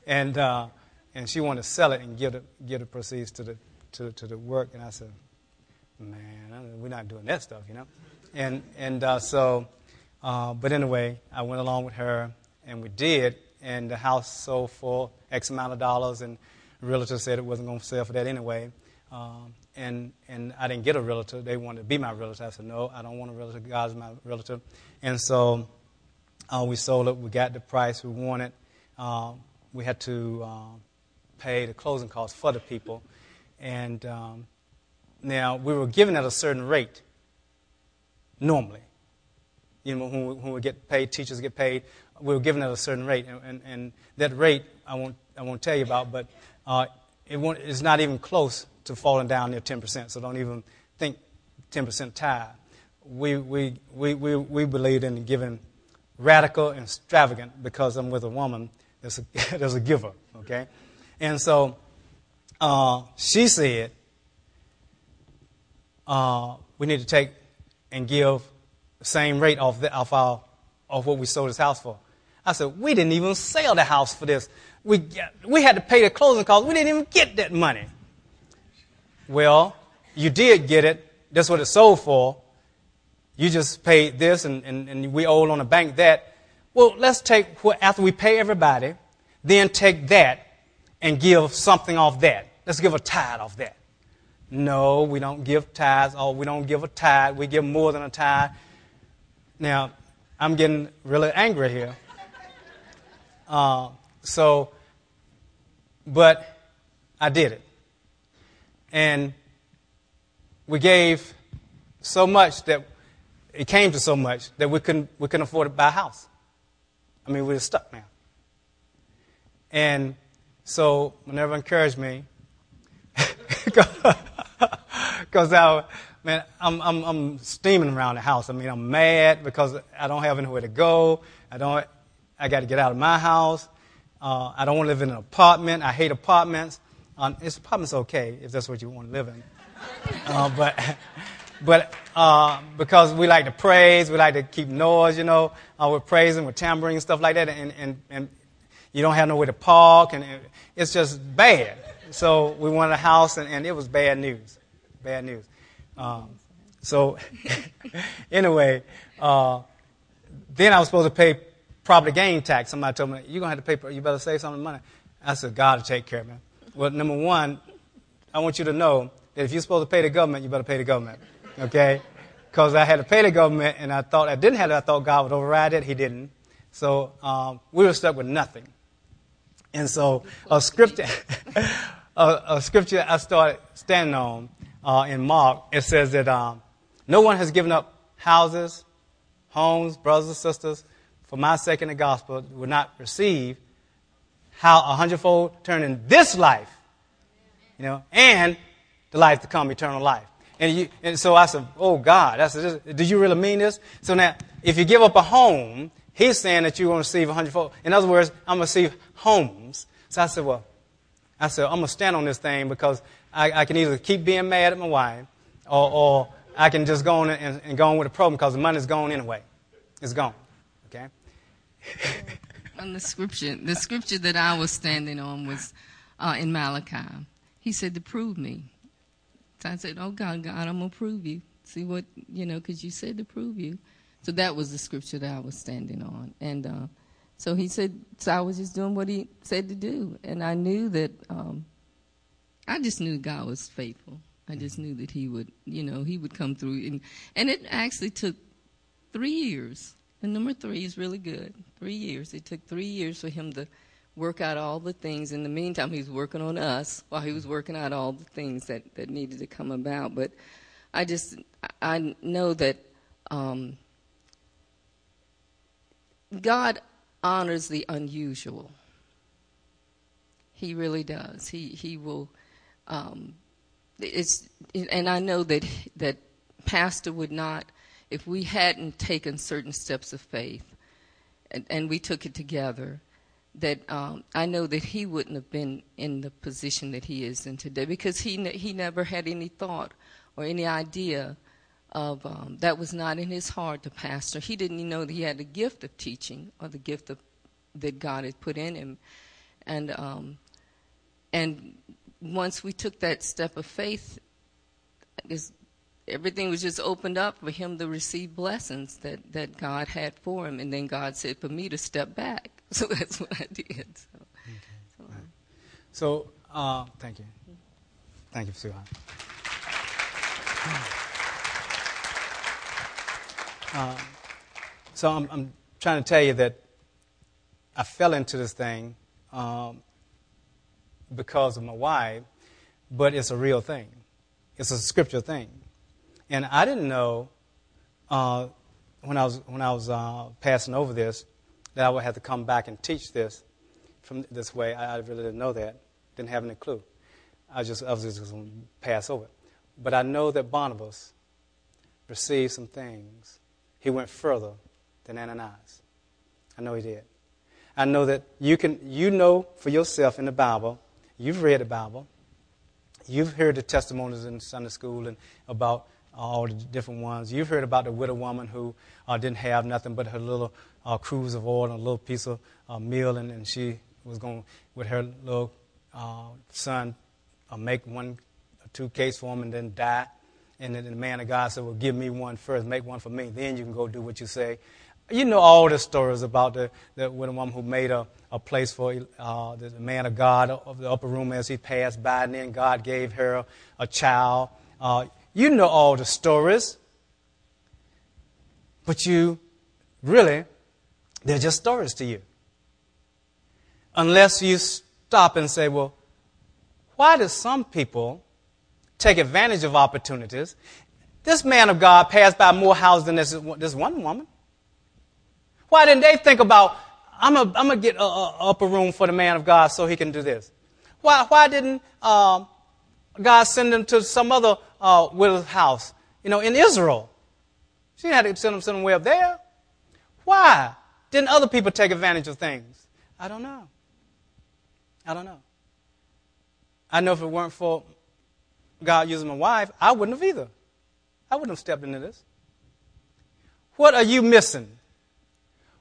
And, uh, and she wanted to sell it and give the, give the proceeds to the, to, to the work. And I said, man, we're not doing that stuff, you know? And, and uh, so, uh, but anyway, I went along with her, and we did, and the house sold for X amount of dollars, and realtor said it wasn't going to sell for that anyway. Um, and, and I didn't get a realtor. They wanted to be my realtor. I said, no, I don't want a realtor. God's my realtor. And so uh, we sold it. We got the price we wanted. Um, we had to um, pay the closing costs for the people. And um, now we were given at a certain rate normally. You know, when we, when we get paid, teachers get paid we were given at a certain rate, and, and, and, that rate I won't, I won't tell you about, but uh, it it's not even close to falling down near 10%, so don't even think 10% tithe. We, we, we, we, we believed in giving radical and extravagant because I'm with a woman that's a, [laughs] that's a giver, okay? And so uh, she said, uh, we need to take and give the same rate off, the, off, our, off what we sold this house for. I said, we didn't even sell the house for this. We, we had to pay the closing costs. We didn't even get that money. Well, you did get it. That's what it sold for. You just paid this and, and, and we owed on the bank that. Well, let's take, after we pay everybody, then take that and give something off that. Let's give a tithe off that. No, we don't give tithes. Oh, we don't give a tithe. We give more than a tithe. Now, I'm getting really angry here. Uh, so, but I did it. And we gave so much that it came to so much that we couldn't, we couldn't afford to buy a house. I mean, we were stuck now. And so, whenever encouraged me, [laughs] [laughs] because I, man, I'm, I'm, I'm steaming around the house. I mean, I'm mad because I don't have anywhere to go. I don't, I got to get out of my house. Uh, I don't want to live in an apartment. I hate apartments. Um, it's apartments okay if that's what you want to live in. [laughs] Uh, but [laughs] but uh, because we like to praise, we like to keep noise, you know, uh, we're praising tambourine and stuff like that, and, and, and you don't have nowhere to park, and it's just bad. So we wanted a house, and, and it was bad news. Bad news. Um, so, [laughs] anyway, uh, then I was supposed to pay property gain tax. Somebody told me, You're to have to pay, you better save some of the money. I said, God will take care of me. Well, number one, I want you to know that if you're supposed to pay the government, you better pay the government. Okay? Because I had to pay the government, and I thought I didn't have it. I thought God would override it. He didn't. So um, we were stuck with nothing. And so a scripture, [laughs] a, a, scripture I started standing on uh, in Mark, it says that um, no one has given up houses, homes, brothers and sisters, for my sake in the gospel, will not receive how a hundredfold turn in this life, you know, and the life to come, eternal life. And, you, and so I said, oh God, said, do you really mean this? So now, if you give up a home, he's saying that you're going to receive a hundredfold. In other words, I'm going to receive homes. So I said, well, I said, I'm going to stand on this thing because I, I, can either keep being mad at my wife or, or I can just go on and, and, go on with the problem because the money's gone anyway. It's gone. Okay? [laughs] on the scripture, the scripture that I was standing on was uh, in Malachi. He said to prove me. So I said, "Oh God, God, I'm gonna prove you. See what you know, because you said to prove you." So that was the scripture that I was standing on, and uh, so he said, so I was just doing what he said to do, and I knew that. Um, I just knew God was faithful. I just knew that He would, you know, He would come through, and and it actually took three years. And number three is really good. Three years. It took three years for Him to work out all the things. In the meantime, He was working on us while He was working out all the things that that needed to come about. But I just I know that um, God honors the unusual. He really does. He he will. Um, it's and I know that that pastor would not if we hadn't taken certain steps of faith, and, and we took it together. That um, I know that he wouldn't have been in the position that he is in today because he ne- he never had any thought or any idea of um, that was not in his heart to pastor. He didn't even know that he had the gift of teaching or the gift of that God had put in him, and um, and once we took that step of faith, everything was just opened up for him to receive blessings that, that God had for him. And then God said for me to step back. [laughs] So that's what I did. So, okay. so, right. so uh, thank you. Thank you, Suhan. Uh, so I'm, I'm, trying to tell you that I fell into this thing um, because of my wife, but it's a real thing. It's a scripture thing. And I didn't know uh, when I was, when I was uh, passing over this that I would have to come back and teach this from this way. I, I really didn't know that. Didn't have any clue. I, just, I was just going to pass over. But I know that Barnabas received some things. He went further than Ananias. I know he did. I know that you can you know for yourself in the Bible, you've read the Bible, you've heard the testimonies in Sunday school and about all the different ones. You've heard about the widow woman who uh, didn't have nothing but her little uh, cruse of oil and a little piece of uh, meal, and, and she was going with her little uh, son uh, make one or two cakes for him and then die. And then the man of God said, Well, give me one first, make one for me. Then you can go do what you say. You know all the stories about the, the woman who made a, a place for uh, the man of God of the upper room as he passed by, and then God gave her a, a child. Uh, you know all the stories. But you really, they're just stories to you. Unless you stop and say, well, why do some people take advantage of opportunities? This man of God passed by more houses than this, this one woman. Why didn't they think about, I'm going to get a upper room for the man of God so he can do this? Why, why didn't um, God send him to some other uh, widow's house, you know, in Israel? She had to send him somewhere up there. Why didn't other people take advantage of things? I don't know. I don't know. I know if it weren't for God using my wife, I wouldn't have either. I wouldn't have stepped into this. What are you missing?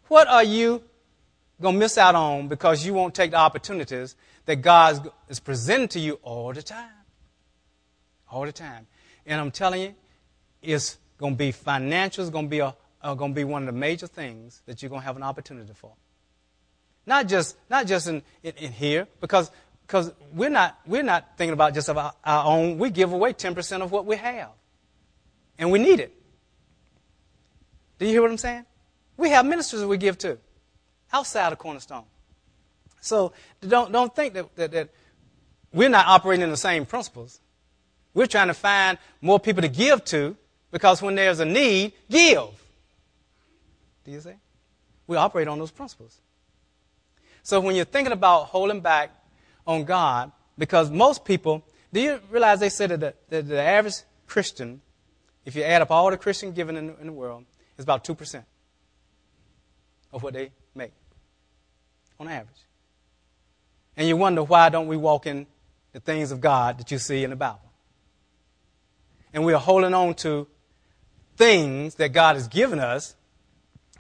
What are you going to miss out on because you won't take the opportunities that God is presenting to you all the time? All the time. And I'm telling you, it's going to be financial, it's going to be, a, uh, going to be one of the major things that you're going to have an opportunity for. Not just, not just in, in, in here, because because we're not, we're not thinking about just about our own. We give away 10% of what we have. And we need it. Do you hear what I'm saying? We have ministers that we give to outside of Cornerstone. So don't, don't think that, that, that we're not operating in the same principles. We're trying to find more people to give to because when there's a need, give. Do you see? We operate on those principles. So when you're thinking about holding back on God, because most people, do you realize they said that the, the average Christian, if you add up all the Christian giving in, in the world, is about 2% of what they make on average. And you wonder why don't we walk in the things of God that you see in the Bible? And we are holding on to things that God has given us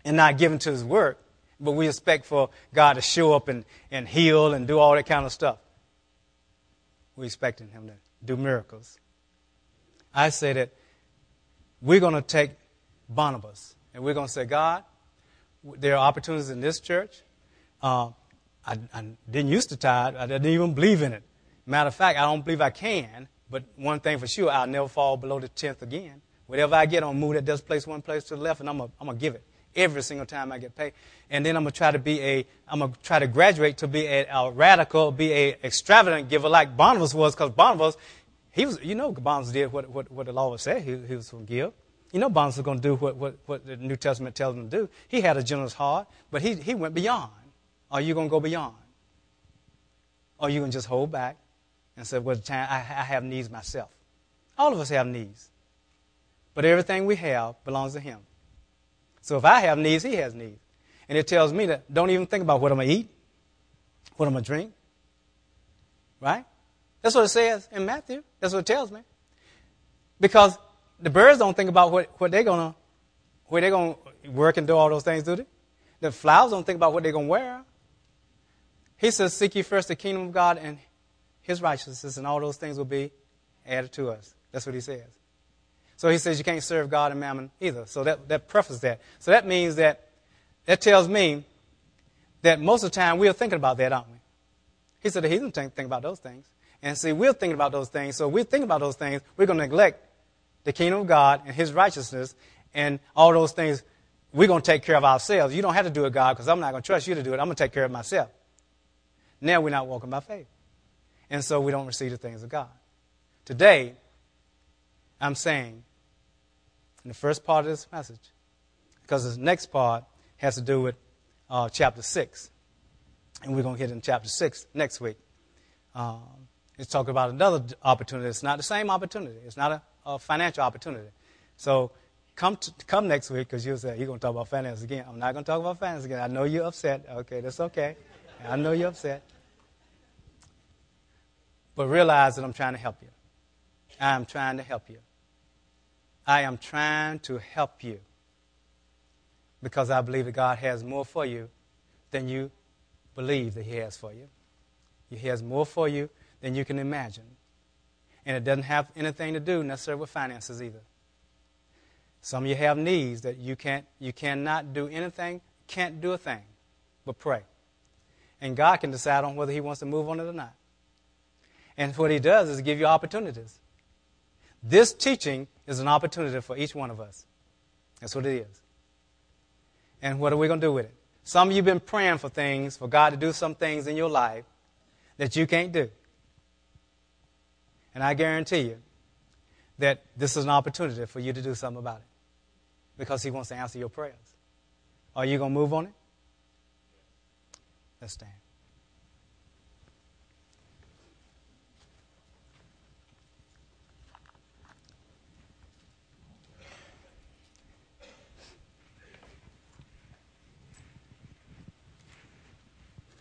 and not given to His work, but we expect for God to show up and, and heal and do all that kind of stuff. We're expecting Him to do miracles. I say that we're going to take Barnabas and we're going to say, God, there are opportunities in this church. Uh, I, I, didn't used to tithe. I didn't even believe in it. Matter of fact, I don't believe I can. But one thing for sure, I'll never fall below the tenth again. Whatever I get, I'm gonna move that this place one place to the left, and I'm I'm gonna give it every single time I get paid. And then I'm gonna try to be a, I'm gonna try to graduate to be a, a radical, be a extravagant giver like Barnabas was, because Barnabas, he was, you know, Barnabas did what, what, what the law would say he, he was gonna give. You know Barnabas was to do what, what, what the New Testament tells him to do. He had a generous heart, but he, he went beyond. Are you to go beyond? Or are you to just hold back and say, well, I, I have needs myself? All of us have needs. But everything we have belongs to him. So if I have needs, he has needs. And it tells me that don't even think about what I'm going to eat, what I'm going to drink. Right? That's what it says in Matthew. That's what it tells me. Because the birds don't think about what, what they're gonna where they're gonna work and do all those things, do they? The flowers don't think about what they're gonna wear. He says, Seek ye first the kingdom of God and his righteousness, and all those things will be added to us. That's what he says. So he says you can't serve God and mammon either. So that, that prefaces that. So that means that that tells me that most of the time we're thinking about that, aren't we? He said that he doesn't think, think about those things. And see, we're thinking about those things. So we're thinking about those things. We're going to neglect the kingdom of God and his righteousness and all those things, we're going to take care of ourselves. You don't have to do it, God, because I'm not going to trust you to do it. I'm going to take care of myself. Now we're not walking by faith. And so we don't receive the things of God. Today, I'm saying, in the first part of this message, because this next part has to do with uh, chapter 6. And we're going to get in chapter 6 next week. Um, it's talking about another opportunity. It's not the same opportunity. It's not a a financial opportunity. So come to, come next week because you'll say you're going to talk about finance again. I'm not going to talk about finance again. I know you're upset. Okay, that's okay. I know you're upset. But realize that I'm trying to help you. I am trying to help you. I am trying to help you because I believe that God has more for you than you believe that He has for you. He has more for you than you can imagine. And it doesn't have anything to do necessarily with finances either. Some of you have needs that you can't you cannot do anything, can't do a thing but pray. And God can decide on whether He wants to move on it or not. And what He does is give you opportunities. This teaching is an opportunity for each one of us. That's what it is. And what are we going to do with it? Some of you have been praying for things, for God to do some things in your life that you can't do. And I guarantee you that this is an opportunity for you to do something about it because He wants to answer your prayers. Are you going to move on it? Let's stand.